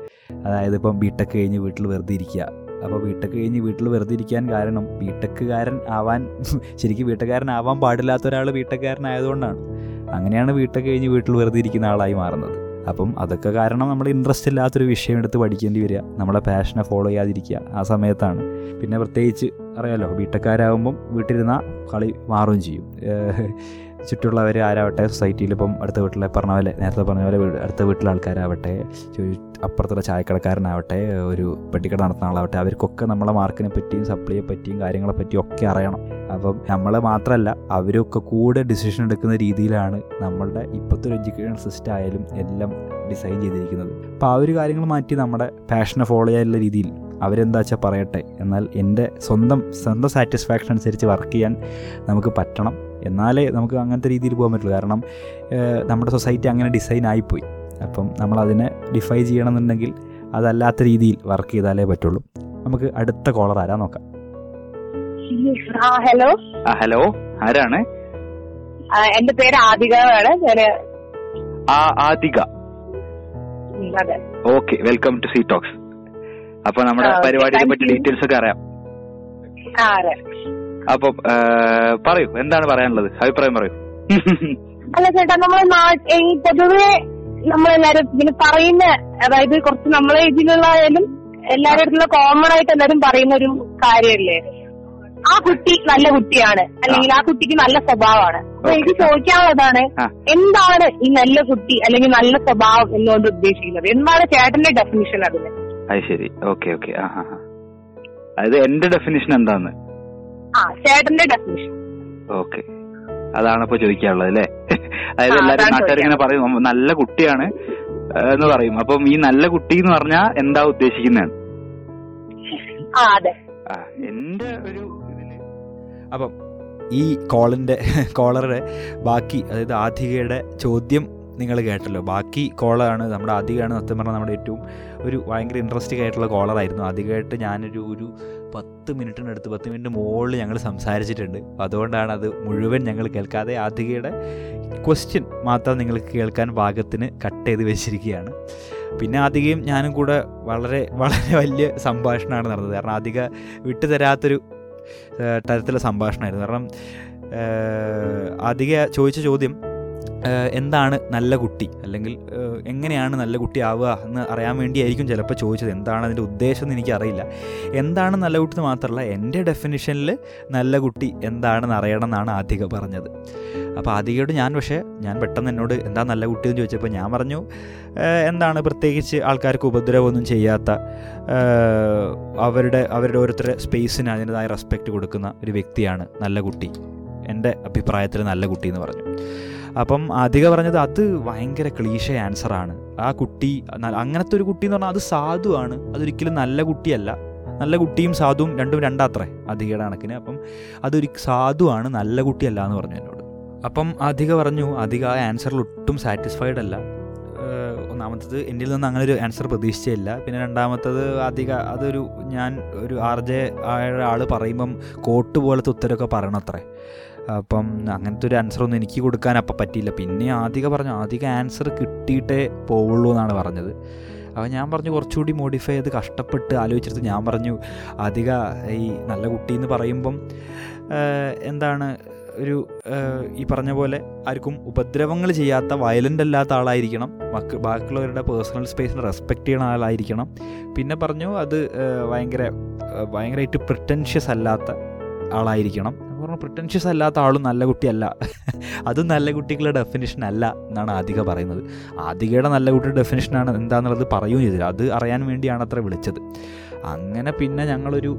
അതായത് ഇപ്പം ബിടെക് കഴിഞ്ഞ് വീട്ടിൽ വെറുതെ ഇരിക്കുക. അപ്പോൾ ബിടെക് കഴിഞ്ഞ് വീട്ടിൽ വെറുതെ ഇരിക്കാൻ കാരണം ബിടെക്കുകാരൻ ആവാൻ [LAUGHS] ശരിക്കും ബിടെക്കാരനാവാൻ പാടില്ലാത്ത ഒരാൾ ബിടെക്കാരനായതുകൊണ്ടാണ് അങ്ങനെയാണ് ബിടെക് കഴിഞ്ഞ് വീട്ടിൽ വെറുതെ ഇരിക്കുന്ന ആളായി മാറുന്നത്. അപ്പം അതൊക്കെ കാരണം നമ്മൾ ഇൻട്രസ്റ്റ് ഇല്ലാത്തൊരു വിഷയം എടുത്ത് പഠിക്കേണ്ടി വരിക. നമ്മളെ പാഷനെ ഫോളോ ചെയ്യാതിരിക്കുക. ആ സമയത്താണ്. പിന്നെ പ്രത്യേകിച്ച് അറിയാലോ ബിടെക്കാരാകുമ്പം വീട്ടിലിരുന്ന കളി മാറുകയും ചെയ്യും. ചുറ്റുള്ളവർ ആരാവട്ടെ സൊസൈറ്റിയിൽ ഇപ്പം അടുത്ത വീട്ടിലെ പറഞ്ഞ പോലെ നേരത്തെ പറഞ്ഞ പോലെ അടുത്ത വീട്ടിലെ ആൾക്കാരാവട്ടെ അപ്പുറത്തുള്ള ചായക്കടക്കാരനാവട്ടെ ഒരു പെട്ടിക്കട നടത്തുന്ന ആളാവട്ടെ അവർക്കൊക്കെ നമ്മളെ മാർക്കിനെ പറ്റിയും സപ്ലൈയെ പറ്റിയും കാര്യങ്ങളെ പറ്റിയും ഒക്കെ അറിയണം. അപ്പം നമ്മൾ മാത്രമല്ല അവരൊക്കെ കൂടെ ഡിസിഷൻ എടുക്കുന്ന രീതിയിലാണ് നമ്മളുടെ ഇപ്പോഴത്തെ ഒരു എഡ്യൂക്കേഷൻ സിസ്റ്റം ആയാലും എല്ലാം ഡിസൈൻ ചെയ്തിരിക്കുന്നത്. അപ്പോൾ ആ ഒരു കാര്യങ്ങൾ മാറ്റി നമ്മുടെ പാഷനെ ഫോളോ ചെയ്യാനുള്ള രീതിയിൽ അവരെന്താ വെച്ചാൽ പറയട്ടെ? എന്നാൽ എന്റെ സ്വന്തം സ്വന്തം സാറ്റിസ്ഫാക്ഷൻ അനുസരിച്ച് വർക്ക് ചെയ്യാൻ നമുക്ക് പറ്റണം. എന്നാലേ നമുക്ക് അങ്ങനത്തെ രീതിയിൽ പോകാൻ പറ്റുള്ളൂ. കാരണം നമ്മുടെ സൊസൈറ്റി അങ്ങനെ ഡിസൈൻ ആയിപ്പോയി. അപ്പം നമ്മൾ അതിനെ ഡിഫൈ ചെയ്യണമെന്നുണ്ടെങ്കിൽ അതല്ലാത്ത രീതിയിൽ വർക്ക് ചെയ്താലേ പറ്റുള്ളൂ. നമുക്ക് അടുത്ത കോളർ ആരാ നോക്കാം. ഹലോ. ഹലോ. ആരാണ്? എന്റെ പേര് ആദികയാണ് ഞാൻ ആ ആദിക. ഉം, okay welcome to C talks. അപ്പൊ നമ്മുടെ പരിപാടിയെ പറ്റി ഡീറ്റെയിൽസ് ഒക്കെ അറിയാം. അപ്പൊ പറയൂ എന്താണ് പറയാനുള്ളത്? അഭിപ്രായം പറയൂ. അല്ല ചേട്ടാ നമ്മളെ ഈ പൊതുവെ നമ്മളെല്ലാരും ഇങ്ങനെ പറയുന്ന അതായത് കുറച്ച് നമ്മളെ ഇതിലുള്ളതായാലും എല്ലാവരുടെ കോമൺ ആയിട്ട് എല്ലാരും പറയുന്ന ഒരു കാര്യമല്ലേ ആ കുട്ടി നല്ല കുട്ടിയാണ്. അല്ലെങ്കിൽ ആ കുട്ടിക്ക് നല്ല സ്വഭാവമാണ്. അപ്പൊ എനിക്ക് ചോദിക്കാവുന്നതാണ് ചോദിക്കാനുള്ളതാണ് എന്താണ് ഈ നല്ല കുട്ടി അല്ലെങ്കിൽ നല്ല സ്വഭാവം എന്നുകൊണ്ട് ഉദ്ദേശിക്കുന്നത്? എന്താണ് ചേട്ടന്റെ ഡെഫിനിഷൻ അതിന്? അത് ശരി. Okay okay. അതായത് എന്റെ ഡെഫിനിഷൻ എന്താന്ന്? ആ ചേട്ടന്റെ ഡെഫിനിഷൻ ഓക്കെ. അതാണ് ഇപ്പൊ ചോദിക്കാനുള്ളത് അല്ലേ? അതായത് ആ, എല്ലാരും നാട്ടുകാർ നാട്ടുകാരിങ്ങനെ പറയും നല്ല കുട്ടിയാണ് എന്ന് പറയും. അപ്പം ഈ നല്ല കുട്ടി എന്ന് പറഞ്ഞാൽ എന്താ ആ, എന്റെ ഒരു ഇതിൽ. അപ്പം ഈ കോളിന്റെ കോളറുടെ ബാക്കി അതായത് ആധികയുടെ ചോദ്യം നിങ്ങൾ കേട്ടല്ലോ. ബാക്കി കോളാണ് നമ്മുടെ ആധികയാണ് സത്യം പറഞ്ഞാൽ നമ്മുടെ ഏറ്റവും ഒരു ഭയങ്കര ഇൻട്രസ്റ്റിംഗ് ആയിട്ടുള്ള കോളറായിരുന്നു. അധികമായിട്ട് ഞാനൊരു ഒരു പത്ത് മിനിറ്റിനടുത്ത് പത്ത് മിനിറ്റ് മുകളിൽ ഞങ്ങൾ സംസാരിച്ചിട്ടുണ്ട്. അതുകൊണ്ടാണ് അത് മുഴുവൻ ഞങ്ങൾ കേൾക്കാതെ ആതികയുടെ ക്വസ്റ്റ്യൻ മാത്രം നിങ്ങൾക്ക് കേൾക്കാൻ പാകത്തിന് കട്ട് ചെയ്ത് വെച്ചിരിക്കുകയാണ്. പിന്നെ ആതികയും ഞാനും കൂടെ വളരെ വളരെ വലിയ സംഭാഷണമാണ് നടന്നത്. കാരണം അധിക വിട്ടുതരാത്തൊരു തരത്തിലുള്ള സംഭാഷണമായിരുന്നു. കാരണം അധിക ചോദിച്ച ചോദ്യം എന്താണ് നല്ല കുട്ടി? അല്ലെങ്കിൽ എങ്ങനെയാണ് നല്ല കുട്ടി ആവുക എന്ന് അറിയാൻ വേണ്ടിയായിരിക്കും ചിലപ്പോൾ ചോദിച്ചത്. എന്താണ് അതിന്റെ ഉദ്ദേശം എന്ന് എനിക്കറിയില്ല. എന്താണ് നല്ല കുട്ടി എന്ന് മാത്രമല്ല എന്റെ ഡെഫിനിഷനിൽ നല്ല കുട്ടി എന്താണെന്ന് അറിയണം എന്നാണ് ആധിക പറഞ്ഞത്. അപ്പോൾ ആധികയോട് ഞാൻ പക്ഷേ ഞാൻ പെട്ടെന്ന് എന്നോട് എന്താ നല്ല കുട്ടി എന്ന് ചോദിച്ചപ്പോൾ ഞാൻ പറഞ്ഞു എന്താണ് പ്രത്യേകിച്ച് ആൾക്കാർക്ക് ഉപദ്രവമൊന്നും ചെയ്യാത്ത അവരുടെ അവരുടെ ഓരോരുത്തരുടെ സ്പേസിന് അതിന്റെതായ റെസ്പെക്റ്റ് കൊടുക്കുന്ന ഒരു വ്യക്തിയാണ് നല്ല കുട്ടി. എന്റെ അഭിപ്രായത്തിൽ നല്ല കുട്ടി എന്ന് പറഞ്ഞു. അപ്പം അധിക പറഞ്ഞത് അത് ഭയങ്കര ക്ലീഷ ആൻസറാണ് ആ കുട്ടി അങ്ങനത്തെ ഒരു കുട്ടി എന്ന് പറഞ്ഞാൽ അത് സാധുവാണ് അതൊരിക്കലും നല്ല കുട്ടിയല്ല. നല്ല കുട്ടിയും സാധുവും രണ്ടും രണ്ടാത്രേ അധികയുടെ കണക്കിന്. അപ്പം അതൊരു സാധുവാണ് നല്ല കുട്ടിയല്ല എന്ന് പറഞ്ഞു എന്നോട്. അപ്പം അധിക പറഞ്ഞു അധിക ആ ആൻസറിൽ ഒട്ടും സാറ്റിസ്ഫൈഡ് അല്ല. ഒന്നാമത്തത് എന്റെ നിന്ന് അങ്ങനെ ഒരു ആൻസർ പ്രതീക്ഷിച്ചില്ല പിന്നെ രണ്ടാമത്തത് അധിക അതൊരു ഞാൻ ഒരു ആർ ജെ ആയ ആൾ പറയുമ്പം കോട്ട് പോലത്തെ ഉത്തരമൊക്കെ പറയണത്രേ. അപ്പം അങ്ങനത്തെ ഒരു ആൻസർ ഒന്നും എനിക്ക് കൊടുക്കാൻ അപ്പം പറ്റിയില്ല. പിന്നെ ആധിക പറഞ്ഞു ആധിക ആൻസർ കിട്ടിയിട്ടേ പോവുള്ളൂ എന്നാണ് പറഞ്ഞത്. അപ്പോൾ ഞാൻ പറഞ്ഞു കുറച്ചുകൂടി മോഡിഫൈ ചെയ്ത് കഷ്ടപ്പെട്ട് ആലോചിച്ചെടുത്ത് ഞാൻ പറഞ്ഞു അധിക ഈ നല്ല കുട്ടി എന്ന് പറയുമ്പം എന്താണ് ഒരു ഈ പറഞ്ഞ പോലെ ആർക്കും ഉപദ്രവങ്ങൾ ചെയ്യാത്ത വയലന്റ് അല്ലാത്ത ആളായിരിക്കണം. മക്ക് ബാക്കിയുള്ളവരുടെ പേഴ്സണൽ സ്പേസിനെ റെസ്പെക്ട് ചെയ്യുന്ന ആളായിരിക്കണം. പിന്നെ പറഞ്ഞു അത് ഭയങ്കര ഭയങ്കരമായിട്ട് പ്രിട്ടൻഷ്യസ് അല്ലാത്ത ആളായിരിക്കണം. പറഞ്ഞു പ്രിട്ടൻഷ്യസ് അല്ലാത്ത ആളും നല്ല കുട്ടിയല്ല. അതും നല്ല കുട്ടികളുടെ ഡെഫിനിഷൻ അല്ല എന്നാണ് ആദിക പറയുന്നത്. ആദികയുടെ നല്ല കുട്ടിയുടെ ഡെഫിനിഷനാണ് എന്താണെന്നുള്ളത് പറയുകയും ചെയ്തില്ല. അത് അറിയാൻ വേണ്ടിയാണ് അത്ര വിളിച്ചത്. അങ്ങനെ പിന്നെ ഞങ്ങളൊരു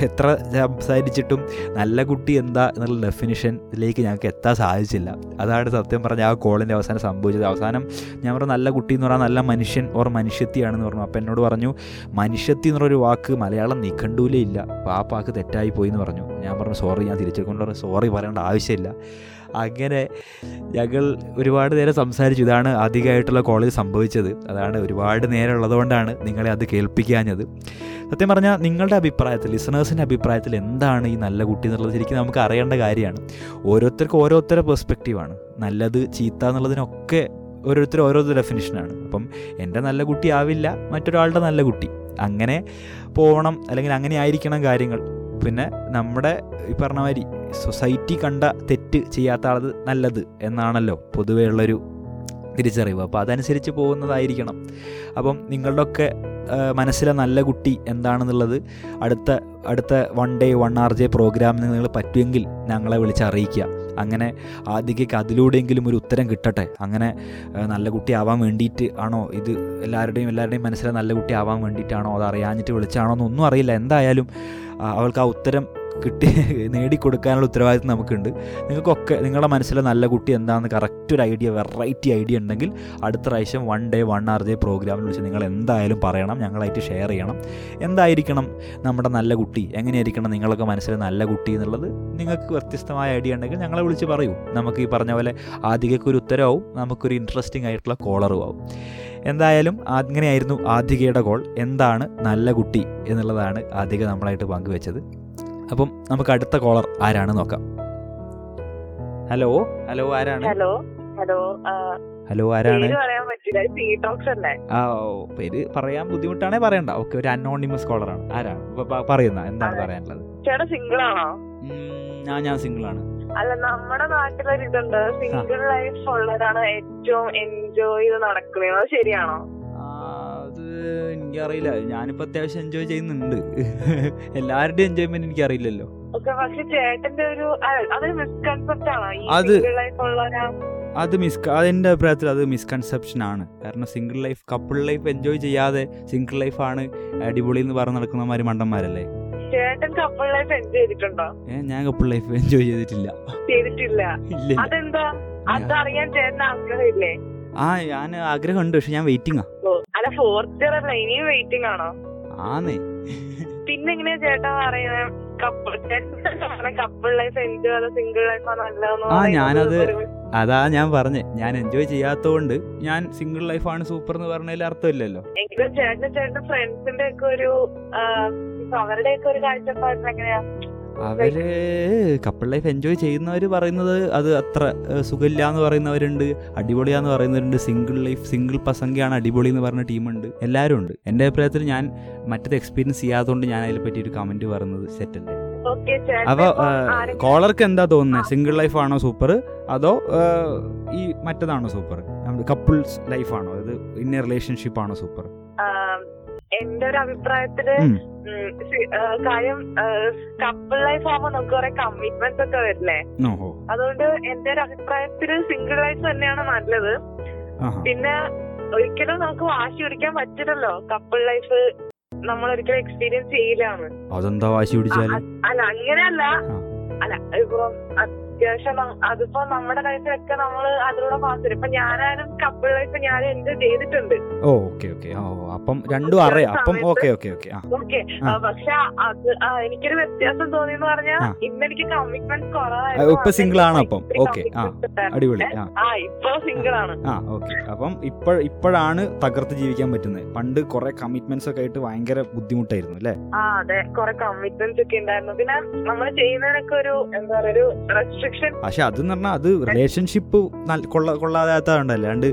എത്ര സംസാരിച്ചിട്ടും നല്ല കുട്ടി എന്താ എന്നുള്ള ഡെഫിനിഷനിലേക്ക് ഞങ്ങൾക്ക് എത്താൻ സാധിച്ചില്ല. അതാണ് സത്യം പറഞ്ഞ ആ കോളിന്റെ അവസാനം സംഭവിച്ചത്. അവസാനം ഞാൻ പറഞ്ഞു നല്ല കുട്ടി എന്ന് പറഞ്ഞാൽ നല്ല മനുഷ്യൻ ഓർ മനുഷ്യത്തിയാണെന്ന് പറഞ്ഞു. അപ്പം എന്നോട് പറഞ്ഞു മനുഷ്യത്തി എന്നുള്ളൊരു വാക്ക് മലയാളം നിഘണ്ടൂലേ ഇല്ല. അപ്പോൾ ആ പാക്ക് തെറ്റായി പോയി എന്ന് പറഞ്ഞു. ഞാൻ പറഞ്ഞു സോറി ഞാൻ തിരിച്ചെടുക്കൊണ്ട് പറഞ്ഞു. സോറി പറയേണ്ട ആവശ്യമില്ല. അങ്ങനെ ഞങ്ങൾ ഒരുപാട് നേരം സംസാരിച്ചു. ഇതാണ് അധികമായിട്ടുള്ള കോളേജ് സംഭവിച്ചത്. അതാണ് ഒരുപാട് നേരം ഉള്ളതുകൊണ്ടാണ് നിങ്ങളെ അത് കേൾപ്പിക്കാഞ്ഞത്. സത്യം പറഞ്ഞാൽ നിങ്ങളുടെ അഭിപ്രായത്തിൽ ലിസണേഴ്സിന്റെ അഭിപ്രായത്തിൽ എന്താണ് ഈ നല്ല കുട്ടി എന്നുള്ളത് ശരിക്കും നമുക്ക് അറിയേണ്ട കാര്യമാണ്. ഓരോരുത്തർക്കും ഓരോരുത്തരുടെ പെർസ്പെക്റ്റീവാണ് നല്ലത് ചീത്ത എന്നുള്ളതിനൊക്കെ ഓരോരുത്തർ ഓരോ ഡെഫിനിഷനാണ് അപ്പം എന്റെ നല്ല കുട്ടി ആവില്ല മറ്റൊരാളുടെ നല്ല കുട്ടി. അങ്ങനെ പോകണം അല്ലെങ്കിൽ അങ്ങനെ ആയിരിക്കണം കാര്യങ്ങൾ. പിന്നെ നമ്മുടെ ഈ പറഞ്ഞ മാതിരി സൊസൈറ്റി കണ്ട തെറ്റ് ചെയ്യാത്ത ആളത് നല്ലത് എന്നാണല്ലോ പൊതുവേ ഉള്ളൊരു തിരിച്ചറിവ് അപ്പോൾ അതനുസരിച്ച് പോകുന്നതായിരിക്കണം. അപ്പം നിങ്ങളുടെയൊക്കെ മനസ്സിലെ നല്ല കുട്ടി എന്താണെന്നുള്ളത് അടുത്ത അടുത്ത one day one R J പ്രോഗ്രാമിന് നിങ്ങൾ പറ്റുമെങ്കിൽ ഞങ്ങളെ വിളിച്ച് അറിയിക്കുക. അങ്ങനെ ആദ്യക്ക് അതിലൂടെയെങ്കിലും ഒരു ഉത്തരം കിട്ടട്ടെ. അങ്ങനെ നല്ല കുട്ടി ആവാൻ വേണ്ടിയിട്ട് ആണോ ഇത് എല്ലാവരുടെയും എല്ലാവരുടെയും മനസ്സിലെ നല്ല കുട്ടി ആവാൻ വേണ്ടിയിട്ടാണോ അത് അറിയാഞ്ഞിട്ട് വിളിച്ചാണോ എന്നൊന്നും അറിയില്ല. എന്തായാലും അവൾക്ക് ആ ഉത്തരം കിട്ടി നേടിക്കൊടുക്കാനുള്ള ഉത്തരവാദിത്വം നമുക്കുണ്ട്. നിങ്ങൾക്കൊക്കെ നിങ്ങളുടെ മനസ്സിലെ നല്ല കുട്ടി എന്താണെന്ന് കറക്റ്റ് ഒരു ഐഡിയ വെറൈറ്റി ഐഡിയ ഉണ്ടെങ്കിൽ അടുത്ത പ്രാവശ്യം one day one R day പ്രോഗ്രാമിൽ വെച്ച് നിങ്ങൾ എന്തായാലും പറയണം ഞങ്ങളായിട്ട് ഷെയർ ചെയ്യണം. എന്തായിരിക്കണം നമ്മുടെ നല്ല കുട്ടി? എങ്ങനെയായിരിക്കണം നിങ്ങളൊക്കെ മനസ്സിലെ നല്ല കുട്ടി എന്നുള്ളത്? നിങ്ങൾക്ക് വ്യത്യസ്തമായ ഐഡിയ ഉണ്ടെങ്കിൽ ഞങ്ങളെ വിളിച്ച് പറയൂ. നമുക്ക് ഈ പറഞ്ഞ പോലെ ആദ്യക്ക് ഒരു ഉത്തരവും നമുക്കൊരു ഇൻട്രസ്റ്റിംഗ് ആയിട്ടുള്ള കോളറും ആവും. എന്തായാലും അങ്ങനെയായിരുന്നു ആധികയുടെ കോൾ എന്താണ് നല്ല കുട്ടി എന്നുള്ളതാണ് ആധിക നമ്മളായിട്ട് പങ്കുവെച്ചത്. അപ്പം നമുക്ക് അടുത്ത കോളർ ആരാണ് നോക്കാം. ഹലോ ഹലോ ആരാണ്? ഹലോ ഹലോ ഹലോ ആരാണ്? പേര് പറയാൻ ആ പേര് ബുദ്ധിമുട്ടാണേ പറയണ്ട. ഓക്കെ ഒരു അനോണിമസ് കോളർ ആണ്. ആരാണ്? പറയുന്ന എന്താണ് പറയാനുള്ളത്? ചേട്ടാ സിംഗിൾ ആണോ? ഉം, ഞാൻ ഞാൻ സിംഗിൾ ആണ്. അല്ല നമ്മുടെ നാട്ടിലൊരു ഇതുണ്ട് സിംഗിൾ ലൈഫ് ഉള്ളവരാണ് ഏറ്റവും എൻജോയ് ചെയ്ത് നടക്കുന്നത്. ശരിയാണോ? ആ, എനിക്കറിയില്ല. ഞാനിപ്പോ അത്യാവശ്യം എൻജോയ് ചെയ്യുന്നുണ്ട്. [LAUGHS] എല്ലാവരുടെയും എൻജോയ്മെന്റ് എനിക്കറിയില്ലല്ലോ. അത് ലൈഫ് അത് മിസ് അതിന്റെ അഭിപ്രായത്തിൽ അത് മിസ്കൺസെപ്ഷൻ ആണ്. കാരണം single life couple life enjoy ചെയ്യാതെ സിംഗിൾ ലൈഫാണ് അടിപൊളി എന്ന് പറഞ്ഞ് നടക്കുന്നമാര് മണ്ടന്മാരല്ലേ? ചേട്ടൻ കപ്പിൾ ലൈഫ് എൻജോയ് ചെയ്തിട്ടുണ്ടോ? ഞാൻ കപ്പിൾ ലൈഫ് എൻജോയ് ചെയ്തിട്ടില്ല. ചെയ്തിട്ടില്ല. അതെന്താ? അതറിയാൻ ചേട്ടൻ ആഗ്രഹമില്ലേ? ആ ഞാൻ ആഗ്രഹമുണ്ട് പക്ഷെ ഞാൻ വെയിറ്റിംഗാ അല്ല ഫോർത്ത് ഇയർ അല്ല ഇനിയും വെയിറ്റിംഗ് ആണോ? ആന്നേ. പിന്നെ എങ്ങനെയാ ചേട്ടാ പറയുന്നത് ആ, ഞാനത് അതാ ഞാൻ പറഞ്ഞേ. ഞാൻ എൻജോയ് ചെയ്യാത്തോണ്ട് ഞാൻ സിംഗിൾ ലൈഫ് ആണ് സൂപ്പർ എന്ന് പറഞ്ഞതിൽ അർത്ഥമില്ലല്ലോ. ചേട്ടൻ ചേട്ടൻ ഫ്രണ്ട്സിന്റെ ഒക്കെ ഒരു അവരുടെ ഒക്കെ ഒരു കാഴ്ചപ്പാടിൽ എങ്ങനെയാ? അവർ കപ്പിൾ ലൈഫ് എൻജോയ് ചെയ്യുന്നവര് പറയുന്നത് അത് അത്ര സുഖമില്ല എന്ന് പറയുന്നവരുണ്ട് അടിപൊളിയാന്ന് പറയുന്നവരുണ്ട് സിംഗിൾ ലൈഫ് സിംഗിൾ പസംഗിയാണ് അടിപൊളി എന്ന് പറഞ്ഞ ടീമുണ്ട് എല്ലാവരും ഉണ്ട്. എന്റെ അഭിപ്രായത്തിൽ ഞാൻ മറ്റത് എക്സ്പീരിയൻസ് ചെയ്യാത്തതുകൊണ്ട് ഞാൻ അതിനെ പറ്റി ഒരു കമന്റ് പറഞ്ഞത് സെറ്റല്ലേ അപ്പൊ കോളർക്ക് എന്താ തോന്നുന്നത് സിംഗിൾ ലൈഫ് ആണോ സൂപ്പർ അതോ ഈ മറ്റതാണോ സൂപ്പർ കപ്പിൾസ് ലൈഫാണോ അത് ഇന്ന റിലേഷൻഷിപ്പ് ആണോ സൂപ്പർ എന്റെ ഒരു അഭിപ്രായത്തിൽ കാര്യം കപ്പിൾ ലൈഫ് ആവുമ്പോ നമുക്ക് കുറെ കമ്മിറ്റ്മെന്റ്സ് ഒക്കെ വരില്ലേ? അതുകൊണ്ട് എന്റെ ഒരു അഭിപ്രായത്തിൽ സിംഗിൾ ലൈഫ് തന്നെയാണ് നല്ലത്. പിന്നെ ഒരിക്കലും നമുക്ക് വാശി പിടിക്കാൻ പറ്റില്ലല്ലോ. കപ്പിൾ ലൈഫ് നമ്മൾ ഒരിക്കലും എക്സ്പീരിയൻസ് ചെയ്യില്ലാണ് അതെന്താ വാശി പിടിച്ചാൽ അല്ല അങ്ങനെയല്ല. അല്ല ഇപ്പൊ അത്യാവശ്യം അതിപ്പോ നമ്മുടെ കാര്യത്തിലൊക്കെ നമ്മൾ അതിലൂടെ പാസ് ഇപ്പൊ ഞാനായാലും കപ്പിൾ ലൈഫ് ഞാൻ എൻജോയ് ചെയ്തിട്ടുണ്ട്. ഓക്കെ ഓക്കെ അപ്പം രണ്ടും അറിയാം. അപ്പം ഓക്കെ ഓക്കെ ഓക്കെ ഓക്കെ. പക്ഷെ അത് എനിക്കൊരു വ്യത്യാസം തോന്നിയെന്ന് പറഞ്ഞാൽ. ഇന്ന് എനിക്ക് കമ്മിറ്റ്മെന്റ് കുറവായിരുന്നു. ഇപ്പൊ സിംഗിൾ single ആണ് അപ്പം. ഓക്കെ. അടിപൊളി ആ. ആ ഇപ്പൊ സിംഗിൾ ആണ്. ആ ഓക്കെ അപ്പം ഇപ്പൊ ഇപ്പോഴാണ് തകർത്ത് ജീവിക്കാൻ പറ്റുന്നത്. പണ്ട് കുറെ കമ്മിറ്റ്മെന്റ്സ് ഒക്കെ ആയിട്ട് ഭയങ്കര ബുദ്ധിമുട്ടായിരുന്നു അല്ലേ? ആ അതെ. കുറെ കമ്മിറ്റ്മെന്റ്സ് ഒക്കെ ഉണ്ടായിരുന്നു. പിന്നെ നമ്മൾ ചെയ്യുന്നതിനൊക്കെ ഒരു എന്താ പറയുക ഒരു റെസ്ട്രിക്ഷൻ പക്ഷെ അതെന്ന് പറഞ്ഞാൽ അത് റിലേഷൻഷിപ്പ് കൊള്ള കൊള്ളാതാത്തതുകൊണ്ട് അല്ലാണ്ട്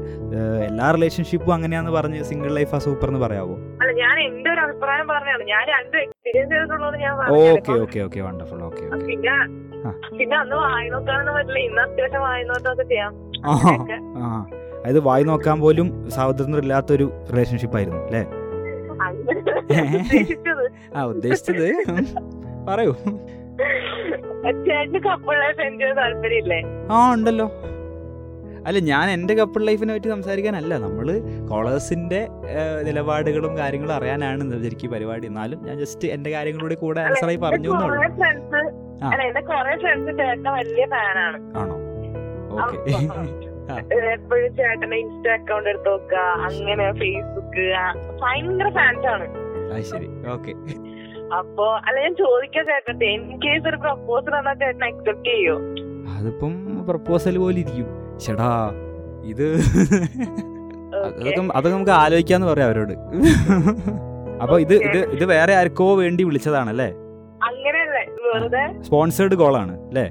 എല്ലാ റിലേഷൻഷിപ്പും അങ്ങനെയാന്ന് പറഞ്ഞ് സിംഗിൾ ലൈഫ് ആ സൂപ്പർ എന്ന് പറയാവോ? അല്ല ഞാൻ എന്റെ ഒരു അഭിപ്രായം പറഞ്ഞാണ് ഞാൻ രണ്ടും എക്സ്പീരിയൻസ് ചെയ്തിട്ടുള്ളത് ഞാൻ okay okay okay wonderful okay പിന്നെ പിന്നെ അന്ന് വായി നോക്കാനൊന്നും പറ്റില്ല. ഇന്ന് അത്യാവശ്യം വായി നോട്ടൊക്കെ ചെയ്യാം. അതായത് വായി നോക്കാൻ പോലും സ്വാതന്ത്ര്യം ഇല്ലാത്തൊരു റിലേഷൻഷിപ്പ് ആയിരുന്നു അല്ലേ? ആ ഉദ്ദേശിച്ചത്. പറയൂ. ആ ഉണ്ടല്ലോ. അല്ല ഞാൻ എന്റെ കപ്പിൾ ലൈഫിനെ പറ്റി സംസാരിക്കാനല്ല. നമ്മൾ കോളേഴ്സിന്റെ നിലപാടുകളും കാര്യങ്ങളും അറിയാനാണ് ശരിക്കും പരിപാടി. എന്നാലും ഞാൻ ജസ്റ്റ് എന്റെ കാര്യങ്ങളൂടെ കൂടെ ആൻസറായി പറഞ്ഞു ആണോ. ഓക്കെ. എപ്പോഴും ചേട്ടന്റെ ഇൻസ്റ്റ അക്കൗണ്ട് എടുത്ത് നോക്കുക അങ്ങനെ ഫേസ്ബുക്ക് ഭയങ്കര ഫാൻസ് ആണ്. ശരി. ഓക്കെ. അപ്പൊ അല്ല ഞാൻ ചോദിക്കാൻ ചേട്ടൻ ഇൻ കേസ് ഒരു പ്രപ്പോസൽ എന്നാ ചേട്ടൻ അക്സെപ്റ്റ് ചെയ്യോ? അതിപ്പം പ്രപ്പോസൽ പോലെ ഇരിക്കും. ചേടാ ഇത്. അതൊക്കെ അതൊക്കെ നമുക്ക് ആലോചിക്കാന്ന് പറയാം അവരോട്. അപ്പൊ ഇത് ഇത് ഇത് വേറെ ആർക്കോ വേണ്ടി വിളിച്ചതാണ് അല്ലേ കോൾ ആണ് അല്ലേ?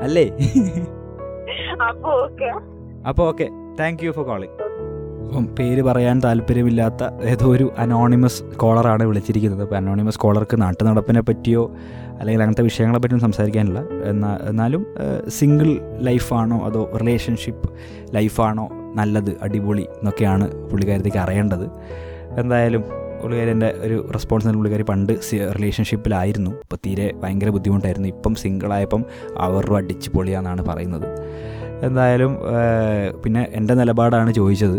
അല്ലേ. അപ്പൊ okay thank you for calling അപ്പം പേര് പറയാൻ താല്പര്യമില്ലാത്ത ഏതോ ഒരു അനോണിമസ് കോളറാണ് വിളിച്ചിരിക്കുന്നത്. അപ്പോൾ അനോണിമസ് കോളർക്ക് നാട്ടു നടപ്പിനെ പറ്റിയോ അല്ലെങ്കിൽ അങ്ങനത്തെ വിഷയങ്ങളെ പറ്റിയും സംസാരിക്കാനില്ല. എന്നാ എന്നാലും സിംഗിൾ ലൈഫാണോ അതോ റിലേഷൻഷിപ്പ് ലൈഫാണോ നല്ലത് അടിപൊളി എന്നൊക്കെയാണ് പുള്ളിക്കാരത്തേക്ക് അറിയേണ്ടത്. എന്തായാലും പുള്ളിക്കാരന്റെ ഒരു റെസ്പോൺസ് പുള്ളിക്കാരി പണ്ട് റിലേഷൻഷിപ്പിലായിരുന്നു ഇപ്പോൾ തീരെ ഭയങ്കര ബുദ്ധിമുട്ടായിരുന്നു. ഇപ്പം സിംഗിളായപ്പം അവരുടെ അടിച്ച് പൊളിയാന്നാണ് പറയുന്നത്. എന്തായാലും പിന്നെ എന്റെ നിലപാടാണ് ചോദിച്ചത്.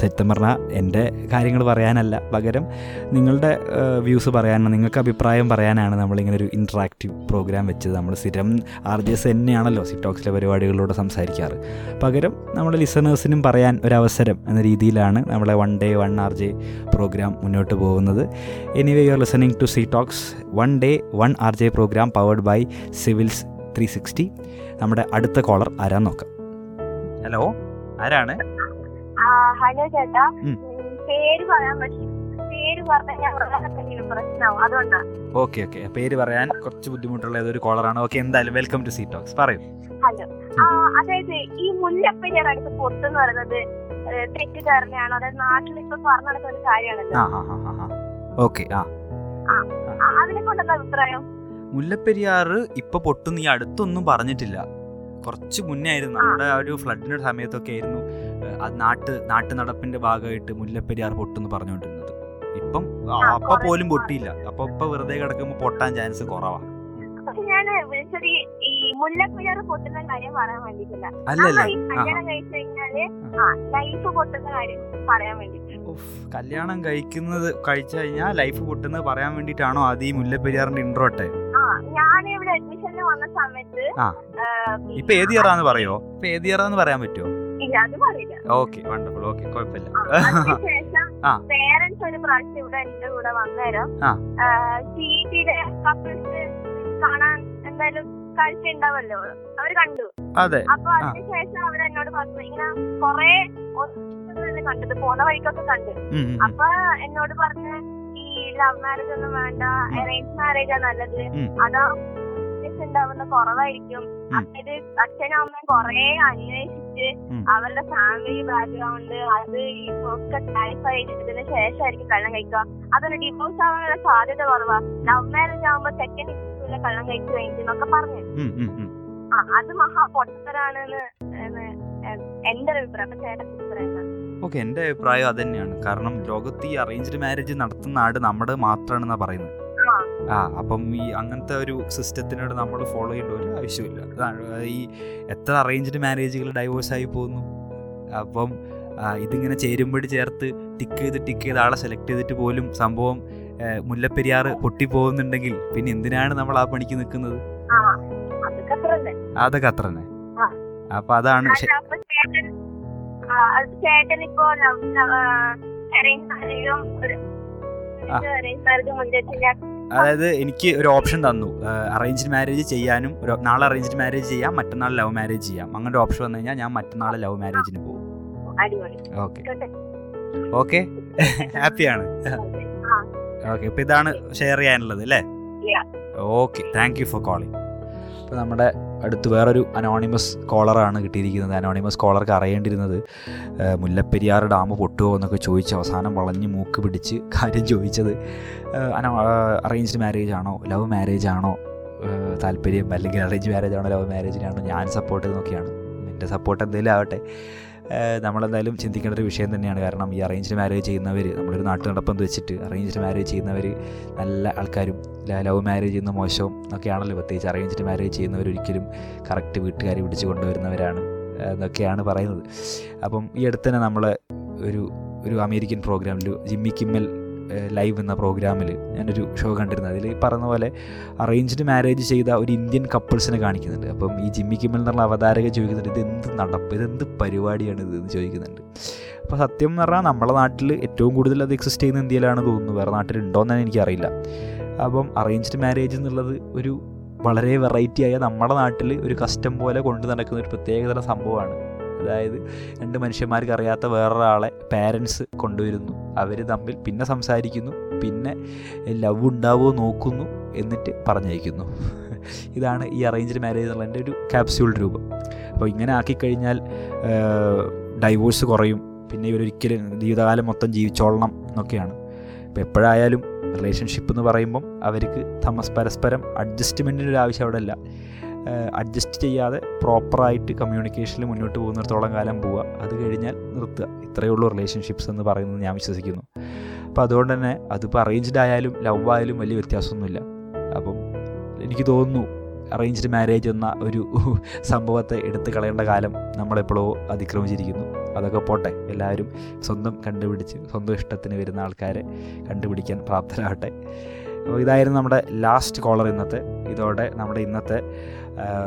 സത്യം പറഞ്ഞാൽ എന്റെ കാര്യങ്ങൾ പറയാനല്ല. പകരം നിങ്ങളുടെ വ്യൂസ് പറയാനാണ് നിങ്ങൾക്ക് അഭിപ്രായം പറയാനാണ് നമ്മളിങ്ങനെ ഒരു ഇൻട്രാക്റ്റീവ് പ്രോഗ്രാം വെച്ചത്. നമ്മൾ സ്ഥിരം ആർ ജി എസ് തന്നെയാണല്ലോ സിറ്റോക്സിലെ പരിപാടികളിലൂടെ സംസാരിക്കാറ്. പകരം നമ്മുടെ ലിസണേഴ്സിനും പറയാൻ ഒരവസരം എന്ന രീതിയിലാണ് നമ്മളെ one day one R J program മുന്നോട്ട് പോകുന്നത്. Anyway you are listening to C talks one day one R J program powered by civils three sixty നമ്മുടെ അടുത്ത കോളർ ആരാന്ന് നോക്കാം. ഹലോ ആരാണ്? ഹലോ ചേട്ടാ. പേര് പറയാൻ പറ്റും. പേര് പറഞ്ഞാൽ പ്രശ്നമാവും. അതുകൊണ്ടാ. Okay okay. പേര് പറയാൻ കുറച്ച് ബുദ്ധിമുട്ടുള്ള ഏതൊരു കോളറാണ്. ഓക്കെ എന്തായാലും വെൽക്കം ടു സീ ടോക്സ് പറയൂ. ഹലോ. അതായത് ഈ മുല്ലപ്പെരിയാർ അടുത്ത് പൊട്ടെന്ന് പറയുന്നത് ഏഹ്, തെറ്റിദ്ധാരണയാണോ അതായത് നാട്ടിൽ ഇപ്പൊ പറഞ്ഞു നടക്കുന്ന ഒരു കാര്യമാണല്ലോ. ഓക്കെ ആ. അതിനെ കൊണ്ടുള്ള അഭിപ്രായം. മുല്ലപ്പെരിയാർ ഇപ്പൊ പൊട്ടുന്ന ഈ അടുത്തൊന്നും പറഞ്ഞിട്ടില്ല. കുറച്ച് മുന്നേ ആയിരുന്നു. നമ്മുടെ ആ ഒരു ഫ്ലഡിന്റെ സമയത്തൊക്കെ ആയിരുന്നു. നാട്ട് നാട്ടു നടപ്പിന്റെ ഭാഗമായിട്ട് മുല്ലപ്പെരിയാർ പൊട്ടെന്ന് പറഞ്ഞുകൊണ്ടിരുന്നത്. ഇപ്പം അപ്പൊ പോലും പൊട്ടിയില്ല. അപ്പൊ ഇപ്പൊ വെറുതെ കിടക്കുമ്പോ പൊട്ടാൻ ചാൻസ് കുറവാ. ഞാൻ വിളിച്ചത് ഈ- മുല്ലപ്പെരിയാർ പൊട്ടുന്ന കാര്യം പറയാൻ കല്യാണം കഴിച്ചു കഴിഞ്ഞാൽ ആ. ലൈഫ് പൊട്ടുന്ന കാര്യം പറയാൻ വേണ്ടിട്ട് കല്യാണം കഴിക്കുന്നത് കഴിച്ചു കഴിഞ്ഞാൽ ലൈഫ് പൊട്ടുന്നത് പറയാൻ വേണ്ടിട്ടാണോ അത് ഈ മുല്ലപ്പെരിയാറിന്റെ ഇൻട്രോട്ടെ ഞാൻ ഇവിടെ അഡ്മിഷന് വന്ന സമയത്ത് ഇപ്പൊ ഏത് ഇയറാന്ന് പറയോ? ഇപ്പൊ ഏത് ഇയറാന്ന് പറയാൻ പറ്റുമോ ഇല്ല അത് പറയില്ല ഓക്കെ വണ്ടർഫുൾ ഓക്കെ കുഴപ്പമില്ല. പേരൻസ് ഒരു പ്രാവശ്യം ഇവിടെ എന്റെ കൂടെ വന്നേരം. സീറ്റിലെ കപ്പിൾസ് കാണാൻ എന്തായാലും കാഴ്ച ഉണ്ടാവല്ലോ അവർ കണ്ടു അതെ അപ്പൊ അതിനുശേഷം അവർ എന്നോട് പറഞ്ഞു ഇങ്ങനെ കൊറേ ഒന്നും കണ്ടത് പോണ വഴിക്കൊക്കെ കണ്ടു. അപ്പൊ എന്നോട് പറഞ്ഞു ഈ ലവ് മാരേജ് ഒന്നും വേണ്ട അറേഞ്ച് മാരേജാ നല്ലത് ഉം. അതാ ഉണ്ടാവുന്ന കുറവായിരിക്കും. അതായത് അച്ഛനും അമ്മയും കൊറേ അന്വേഷിച്ച് ഉം. അവരുടെ ഫാമിലി ബാക്ക്ഗ്രൗണ്ട് അത് ഈ ഒക്കെ ക്ലാരിഫൈ ചെയ്തതിന് ശേഷമായിരിക്കും കള്ളം കഴിക്കുക അതൊരു ഡിവോഴ്സ് ആവാനുള്ള സാധ്യത കുറവാ ലവ് മാരേജ് ആവുമ്പോ സെക്കൻഡ് ഇഷ്ടമില്ല കള്ളം കഴിച്ചു കഴിഞ്ഞെന്നൊക്കെ പറഞ്ഞു. ആ അത് മഹാ പൊട്ടത്തരാണെന്ന് എന്റെ ഒരു അഭിപ്രായം അപ്പൊ ചേട്ടൻ അഭിപ്രായം? ഓക്കെ എന്റെ അഭിപ്രായം അത് തന്നെയാണ് കാരണം ലോകത്ത് ഈ അറേഞ്ച്ഡ് മാരേജ് നടത്തുന്ന നാട് നമ്മുടെ മാത്രമാണെന്നാണ് പറയുന്നത് ആ അപ്പം ഈ അങ്ങനത്തെ ഒരു സിസ്റ്റത്തിനോട് നമ്മൾ ഫോളോ ചെയ്യേണ്ട ഒരു ആവശ്യമില്ല. ഈ എത്ര അറേഞ്ച്ഡ് മാരേജുകൾ ഡൈവോഴ്സ് ആയി പോകുന്നു. അപ്പം ഇതിങ്ങനെ ചേരുമ്പടി ചേർത്ത് ടിക്ക് ചെയ്ത് ടിക്ക് ചെയ്ത് ആളെ സെലക്ട് ചെയ്തിട്ട് പോലും സംഭവം മുല്ലപ്പെരിയാർ പൊട്ടിപ്പോകുന്നുണ്ടെങ്കിൽ പിന്നെ എന്തിനാണ് നമ്മൾ ആ പണിക്ക് നിൽക്കുന്നത്? അതൊക്കെ അത്ര തന്നെ. അപ്പൊ അതാണ് ചേട്ടൻ ഇപ്പോ അറേഞ്ച് മാരേജും അതായത് എനിക്ക് ഒരു ഓപ്ഷൻ തന്നു. അറേഞ്ച്ഡ് മാരേജ് ചെയ്യാനും ഒരു നാളെ അറേഞ്ച്ഡ് മാരേജ് ചെയ്യാം മറ്റന്നാൾ ലവ് മാരേജ് ചെയ്യാം. അങ്ങനെ ഒരു ഓപ്ഷൻ വന്നു കഴിഞ്ഞാൽ ഞാൻ മറ്റന്നാൾ ലവ് മാരേജിന് പോകും. ഓക്കെ? ഓക്കെ ഹാപ്പിയാണ് ഓക്കെ ഇപ്പം ഇതാണ് ഷെയർ ചെയ്യാനുള്ളത് അല്ലേ. Okay thank you for calling ഇപ്പൊ നമ്മുടെ അടുത്ത് വേറൊരു അനോണിമസ് കോളറാണ് കിട്ടിയിരിക്കുന്നത്. അനോണിമസ് കോളർക്ക് അറിയേണ്ടിരുന്നത് മുല്ലപ്പെരിയാർ ഡാം പൊട്ടുമോ എന്നൊക്കെ ചോദിച്ച് അവസാനം വളഞ്ഞ് മൂക്ക് പിടിച്ച് കാര്യം ചോദിച്ചത് അനോ അറേഞ്ച്ഡ് മാരേജ് ആണോ ലവ് മാരേജ് ആണോ താല്പര്യം അല്ലെങ്കിൽ അറേഞ്ച് മാരേജ് ആണോ ലവ് മാരേജിനാണോ ഞാൻ സപ്പോർട്ട് ചെയ്ത് എന്റെ സപ്പോർട്ട് എന്തെങ്കിലും ആവട്ടെ. നമ്മളെന്തായാലും ചിന്തിക്കേണ്ട ഒരു വിഷയം തന്നെയാണ്. കാരണം ഈ അറേഞ്ച്ഡ് മാരേജ് ചെയ്യുന്നവർ നമ്മളൊരു നാട്ടു നടപ്പെന്ന് വെച്ചിട്ട് അറേഞ്ച്ഡ് മാരേജ് ചെയ്യുന്നവർ നല്ല ആൾക്കാരും ലവ് മാരേജ് ചെയ്യുന്ന മോശവും ഒക്കെയാണല്ലോ. പ്രത്യേകിച്ച് അറേഞ്ച്ഡ് മാരേജ് ചെയ്യുന്നവർ ഒരിക്കലും കറക്റ്റ് വീട്ടുകാരെ പിടിച്ചു കൊണ്ടുവരുന്നവരാണ് എന്നൊക്കെയാണ് പറയുന്നത്. അപ്പം ഈ അടുത്ത് തന്നെ നമ്മൾ ഒരു ഒരു അമേരിക്കൻ പ്രോഗ്രാമിൽ ജിമ്മി കിമ്മൽ ലൈവ് എന്ന പ്രോഗ്രാമിൽ ഞാനൊരു ഷോ കണ്ടിരുന്നത് അതിൽ പറഞ്ഞ പോലെ അറേഞ്ച്ഡ് മാരേജ് ചെയ്ത ഒരു ഇന്ത്യൻ കപ്പിൾസിനെ കാണിക്കുന്നുണ്ട്. അപ്പം ഈ ജിമ്മി കിമ്മൽ എന്നുള്ള അവതാരകൻ ചോദിക്കുന്നുണ്ട് ഇത് എന്ത് നടപ്പ് ഇതെന്ത് പരിപാടിയാണ് ഇതെന്ന് ചോദിക്കുന്നുണ്ട്. അപ്പോൾ സത്യം എന്ന് പറഞ്ഞാൽ നമ്മുടെ നാട്ടിൽ ഏറ്റവും കൂടുതൽ അത് എക്സിസ്റ്റ് ചെയ്യുന്ന ഇന്ത്യയിലാണ് തോന്നുന്നു. വേറെ നാട്ടിലുണ്ടോയെന്ന് എനിക്കറിയില്ല. അപ്പം അറേഞ്ച്ഡ് മാരേജ് എന്നുള്ളത് ഒരു വളരെ വെറൈറ്റി ആയ നമ്മുടെ നാട്ടിൽ ഒരു കസ്റ്റം പോലെ കൊണ്ടു നടക്കുന്ന ഒരു പ്രത്യേകതര സംഭവമാണ്. അതായത് രണ്ട് മനുഷ്യന്മാർക്ക് അറിയാത്ത വേറൊരാളെ പാരൻസ് കൊണ്ടുവരുന്നു. അവർ തമ്മിൽ പിന്നെ സംസാരിക്കുന്നു പിന്നെ ലവ് ഉണ്ടാവുമോ നോക്കുന്നു എന്നിട്ട് പറഞ്ഞയക്കുന്നു. ഇതാണ് ഈ അറേഞ്ച്ഡ് മാരേജ് എന്നുള്ളതിന്റെ ഒരു ക്യാപ്സ്യൂൾ രൂപം. അപ്പോൾ ഇങ്ങനെ ആക്കിക്കഴിഞ്ഞാൽ ഡൈവോഴ്സ് കുറയും. പിന്നെ ഇവരൊരിക്കലും ജീവിതകാലം മൊത്തം ജീവിച്ചോളണം എന്നൊക്കെയാണ്. ഇപ്പോൾ എപ്പോഴായാലും റിലേഷൻഷിപ്പ് എന്ന് പറയുമ്പം അവർക്ക് തമസ് പരസ്പരം അഡ്ജസ്റ്റ്മെന്റിന്റെ ഒരു ആവശ്യം അവിടെ അല്ല അഡ്ജസ്റ്റ് ചെയ്യാതെ പ്രോപ്പറായിട്ട് കമ്മ്യൂണിക്കേഷനിൽ മുന്നോട്ട് പോകുന്നിടത്തോളം കാലം പോവുക. അത് കഴിഞ്ഞാൽ നിർത്തുക. ഇത്രയേ ഉള്ളൂ റിലേഷൻഷിപ്സ് എന്ന് പറയുന്നത് ഞാൻ വിശ്വസിക്കുന്നു. അപ്പോൾ അതുകൊണ്ട് തന്നെ അതിപ്പോൾ അറേഞ്ച്ഡ് ആയാലും ലവ് ആയാലും വലിയ വ്യത്യാസമൊന്നുമില്ല. അപ്പം എനിക്ക് തോന്നുന്നു അറേഞ്ച്ഡ് മാരേജ് എന്ന ഒരു [LAUGHS] സംഭവത്തെ എടുത്തു കളയേണ്ട കാലം നമ്മളെപ്പോഴോ അതിക്രമിച്ചിരിക്കുന്നു. അതൊക്കെ പോട്ടെ. എല്ലാവരും സ്വന്തം കണ്ടുപിടിച്ച് സ്വന്തം ഇഷ്ടത്തിന് വരുന്ന ആൾക്കാരെ കണ്ടുപിടിക്കാൻ പ്രാപ്തരാകട്ടെ. അപ്പോൾ ഇതായിരുന്നു നമ്മുടെ ലാസ്റ്റ് കോളർ ഇന്നത്തെ. ഇതോടെ നമ്മുടെ ഇന്നത്തെ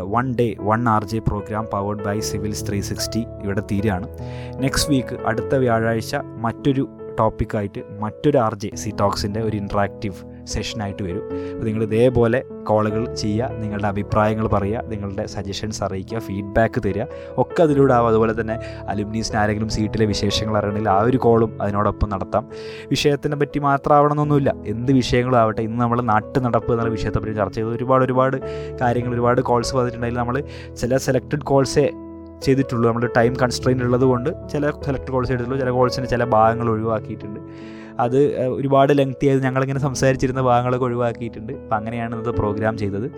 one day one R J program powered by civils three sixty ഇവിടെ തീരുകയാണ്. നെക്സ്റ്റ് വീക്ക് അടുത്ത വ്യാഴാഴ്ച മറ്റൊരു ടോപ്പിക്കായിട്ട് മറ്റൊരു ആർ ജെ സി ടോക്സിന്റെ ഒരു ഇൻട്രാക്റ്റീവ് സെഷനായിട്ട് വരും. അപ്പോൾ നിങ്ങൾ ഇതേപോലെ കോളുകൾ ചെയ്യുക നിങ്ങളുടെ അഭിപ്രായങ്ങൾ പറയുക നിങ്ങളുടെ സജഷൻസ് അറിയിക്കുക ഫീഡ്ബാക്ക് തരിക. ഒക്കെ അതിലൂടെ ആവും. അതുപോലെ തന്നെ അലുമിനീസിന് ആരെങ്കിലും സീറ്റിലെ വിശേഷങ്ങൾ അറിയണമെങ്കിൽ ആ ഒരു കോളും അതിനോടൊപ്പം നടത്താം. വിഷയത്തിനെ പറ്റി മാത്രമാവണമെന്നൊന്നുമില്ല. എന്ത് വിഷയങ്ങളാവട്ടെ ഇന്ന് നമ്മൾ നാട്ടു നടപ്പ് എന്നുള്ള വിഷയത്തെപ്പറ്റി ചർച്ച ചെയ്ത്. ഒരുപാട് ഒരുപാട് കാര്യങ്ങൾ ഒരുപാട് കോൾസ് വന്നിട്ടുണ്ടെങ്കിൽ നമ്മൾ ചില സെലക്റ്റഡ് കോൾസേ ചെയ്തിട്ടുള്ളൂ. നമ്മൾ ടൈം കൺസ്ട്രെയിൻ ഉള്ളത് കൊണ്ട് ചില സെലക്ട് കോൾസ് ചെയ്തിട്ടുള്ളൂ. ചില കോൾസിന്റെ ചില ഭാഗങ്ങൾ ഒഴിവാക്കിയിട്ടുണ്ട്. അത് ഒരുപാട് ലെങ്തി ആയത് ഞങ്ങളിങ്ങനെ സംസാരിച്ചിരുന്ന ഭാഗങ്ങളൊക്കെ ഒഴിവാക്കിയിട്ടുണ്ട്. അപ്പം അങ്ങനെയാണ് ഇന്നത്തെ പ്രോഗ്രാം ചെയ്തത്.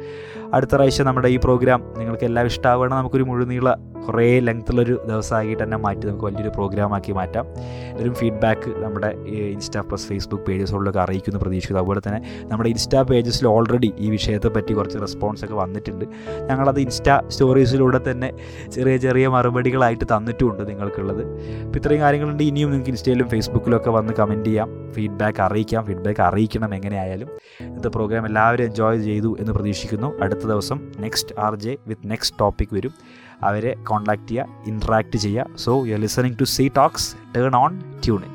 അടുത്ത പ്രാവശ്യം നമ്മുടെ ഈ പ്രോഗ്രാം നിങ്ങൾക്ക് എല്ലാം ഇഷ്ടമാവണം നമുക്കൊരു മുഴുനീള കുറേ ലെങ്ത്തുള്ളൊരു ദിവസമാക്കിയിട്ട് തന്നെ മാറ്റി നമുക്ക് വലിയൊരു പ്രോഗ്രാമാക്കി മാറ്റാം. എല്ലാവരും ഫീഡ്ബാക്ക് നമ്മുടെ ഇൻസ്റ്റാ പ്ലസ് ഫേസ്ബുക്ക് പേജസുകളിലൊക്കെ അറിയിക്കുന്നു പ്രതീക്ഷിക്കുന്നു. അതുപോലെ തന്നെ നമ്മുടെ ഇൻസ്റ്റാ പേജസിൽ ഓൾറെഡി ഈ വിഷയത്തെ പറ്റി കുറച്ച് റെസ്പോൺസ് ഒക്കെ വന്നിട്ടുണ്ട്. ഞങ്ങളത് ഇൻസ്റ്റാ സ്റ്റോറീസിലൂടെ തന്നെ ചെറിയ ചെറിയ മറുപടികളായിട്ട് തന്നിട്ടുമുണ്ട് നിങ്ങൾക്കുള്ളത്. അപ്പോൾ ഇത്രയും കാര്യങ്ങളുണ്ട്. ഇനിയും നിങ്ങൾക്ക് ഇൻസ്റ്റയിലും ഫേസ്ബുക്കിലും ഒക്കെ വന്ന് കമന്റ് ചെയ്യാം. ഫീഡ്ബാക്ക് അറിയിക്കാം. ഫീഡ്ബാക്ക് അറിയിക്കണം എങ്ങനെയായാലും. ഇന്നത്തെ പ്രോഗ്രാം എല്ലാവരും എൻജോയ് ചെയ്തു എന്ന് പ്രതീക്ഷിക്കുന്നു. അടുത്ത ദിവസം next R J with next topic വരും. അവരെ കോൺടാക്ട് ചെയ്യുക ഇൻട്രാക്ട് ചെയ്യുക. So you are listening to C talks turn on tuning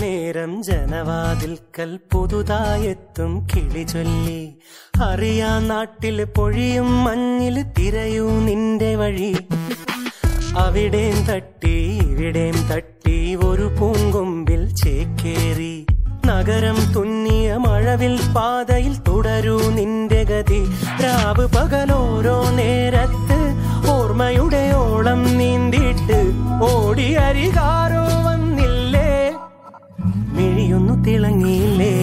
നേരം ജനവാതിൽക്കൽ പുതുതായെത്തും കിളി ചൊല്ലി. അറിയാ നാട്ടിൽ പൊഴിയും മഞ്ഞിൽ തിരയൂ നിന്റെ വഴി. അവിടേം തട്ടി ഇവിടേം തട്ടി ഒരു പൂങ്കൊമ്പിൽ ചേക്കേറി. നഗരം തുന്നിയ മഴവിൽ പാതയിൽ തുടരൂ നിന്റെ ഗതി. രാവ് പകലോരോ നേരത്ത് ഓർമ്മയുടെ ഓളം നീന്തിയിട്ട് ഓടി അരികാരോ വന്നില്ലേ? മിഴിയൊന്നു തിളങ്ങിയില്ലേ?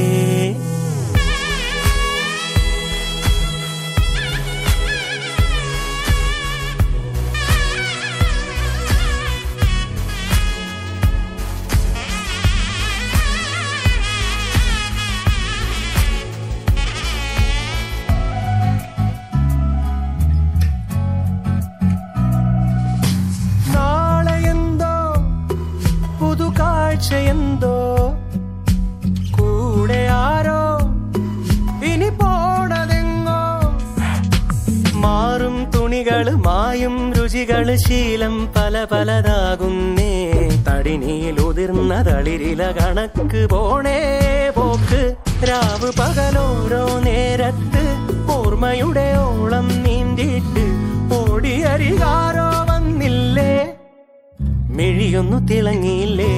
തളിരില കണക്ക് പോണേ പോക്ക്. രാവ് പകലോരോ നേരത്ത് ഓർമ്മയുടെ ഓളം നീന്തിയിട്ട് ഓടിയരികാരോ വന്നില്ലേ? മിഴിയൊന്നു തിളങ്ങിയില്ലേ?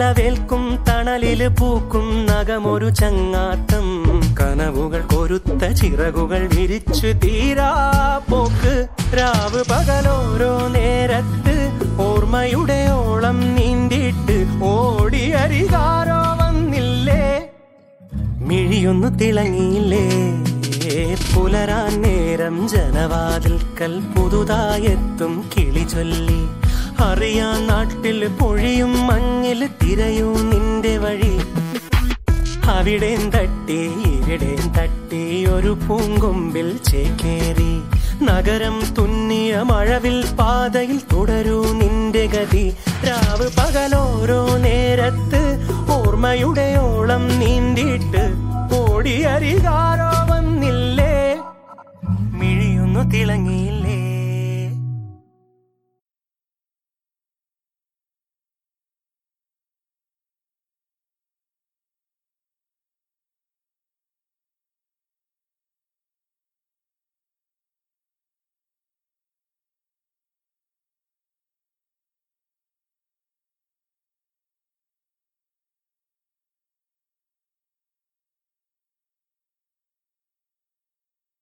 കൊറിച്ചിളവേൽക്കും തണലിൽ പൂക്കും നഖമൊരു ചങ്ങാത്തം. കനവുകൾ കൊരുത്ത ചിറകുകൾ വിരിച്ചു തീരാ പോക്ക്. രാവ് പകലോരോ നേരത്ത് ഓർമ്മയുടെ ഓളം നീന്തിയിട്ട് ഓടി അരികാരോ വന്നില്ലേ? മിഴിയൊന്നു തിളങ്ങിയില്ലേ? പുലരാൻ നേരം ജനവാതിൽക്കൽ പുതുതായെത്തും കിളി ചൊല്ലി അറിയാൻ നാട്ടിൽ പൊഴിയും മഞ്ഞിൽ തിരയൂ നിന്റെ വഴി. അവിടേം തട്ടി ഇവിടേം തട്ടി ഒരു പൂങ്കൊമ്പിൽ ചേക്കേറി. നഗരം തുന്നിയ മഴവിൽ പാതയിൽ തുടരൂ നിന്റെ ഗതി. രാവ് പകലോരോ നേരത്ത് ഓർമ്മയുടെ ഓളം നീന്തിയിട്ട് ഓടി അരികാരോ വന്നില്ലേ? മിഴിയൊന്നു തിളങ്ങിയില്ലേ?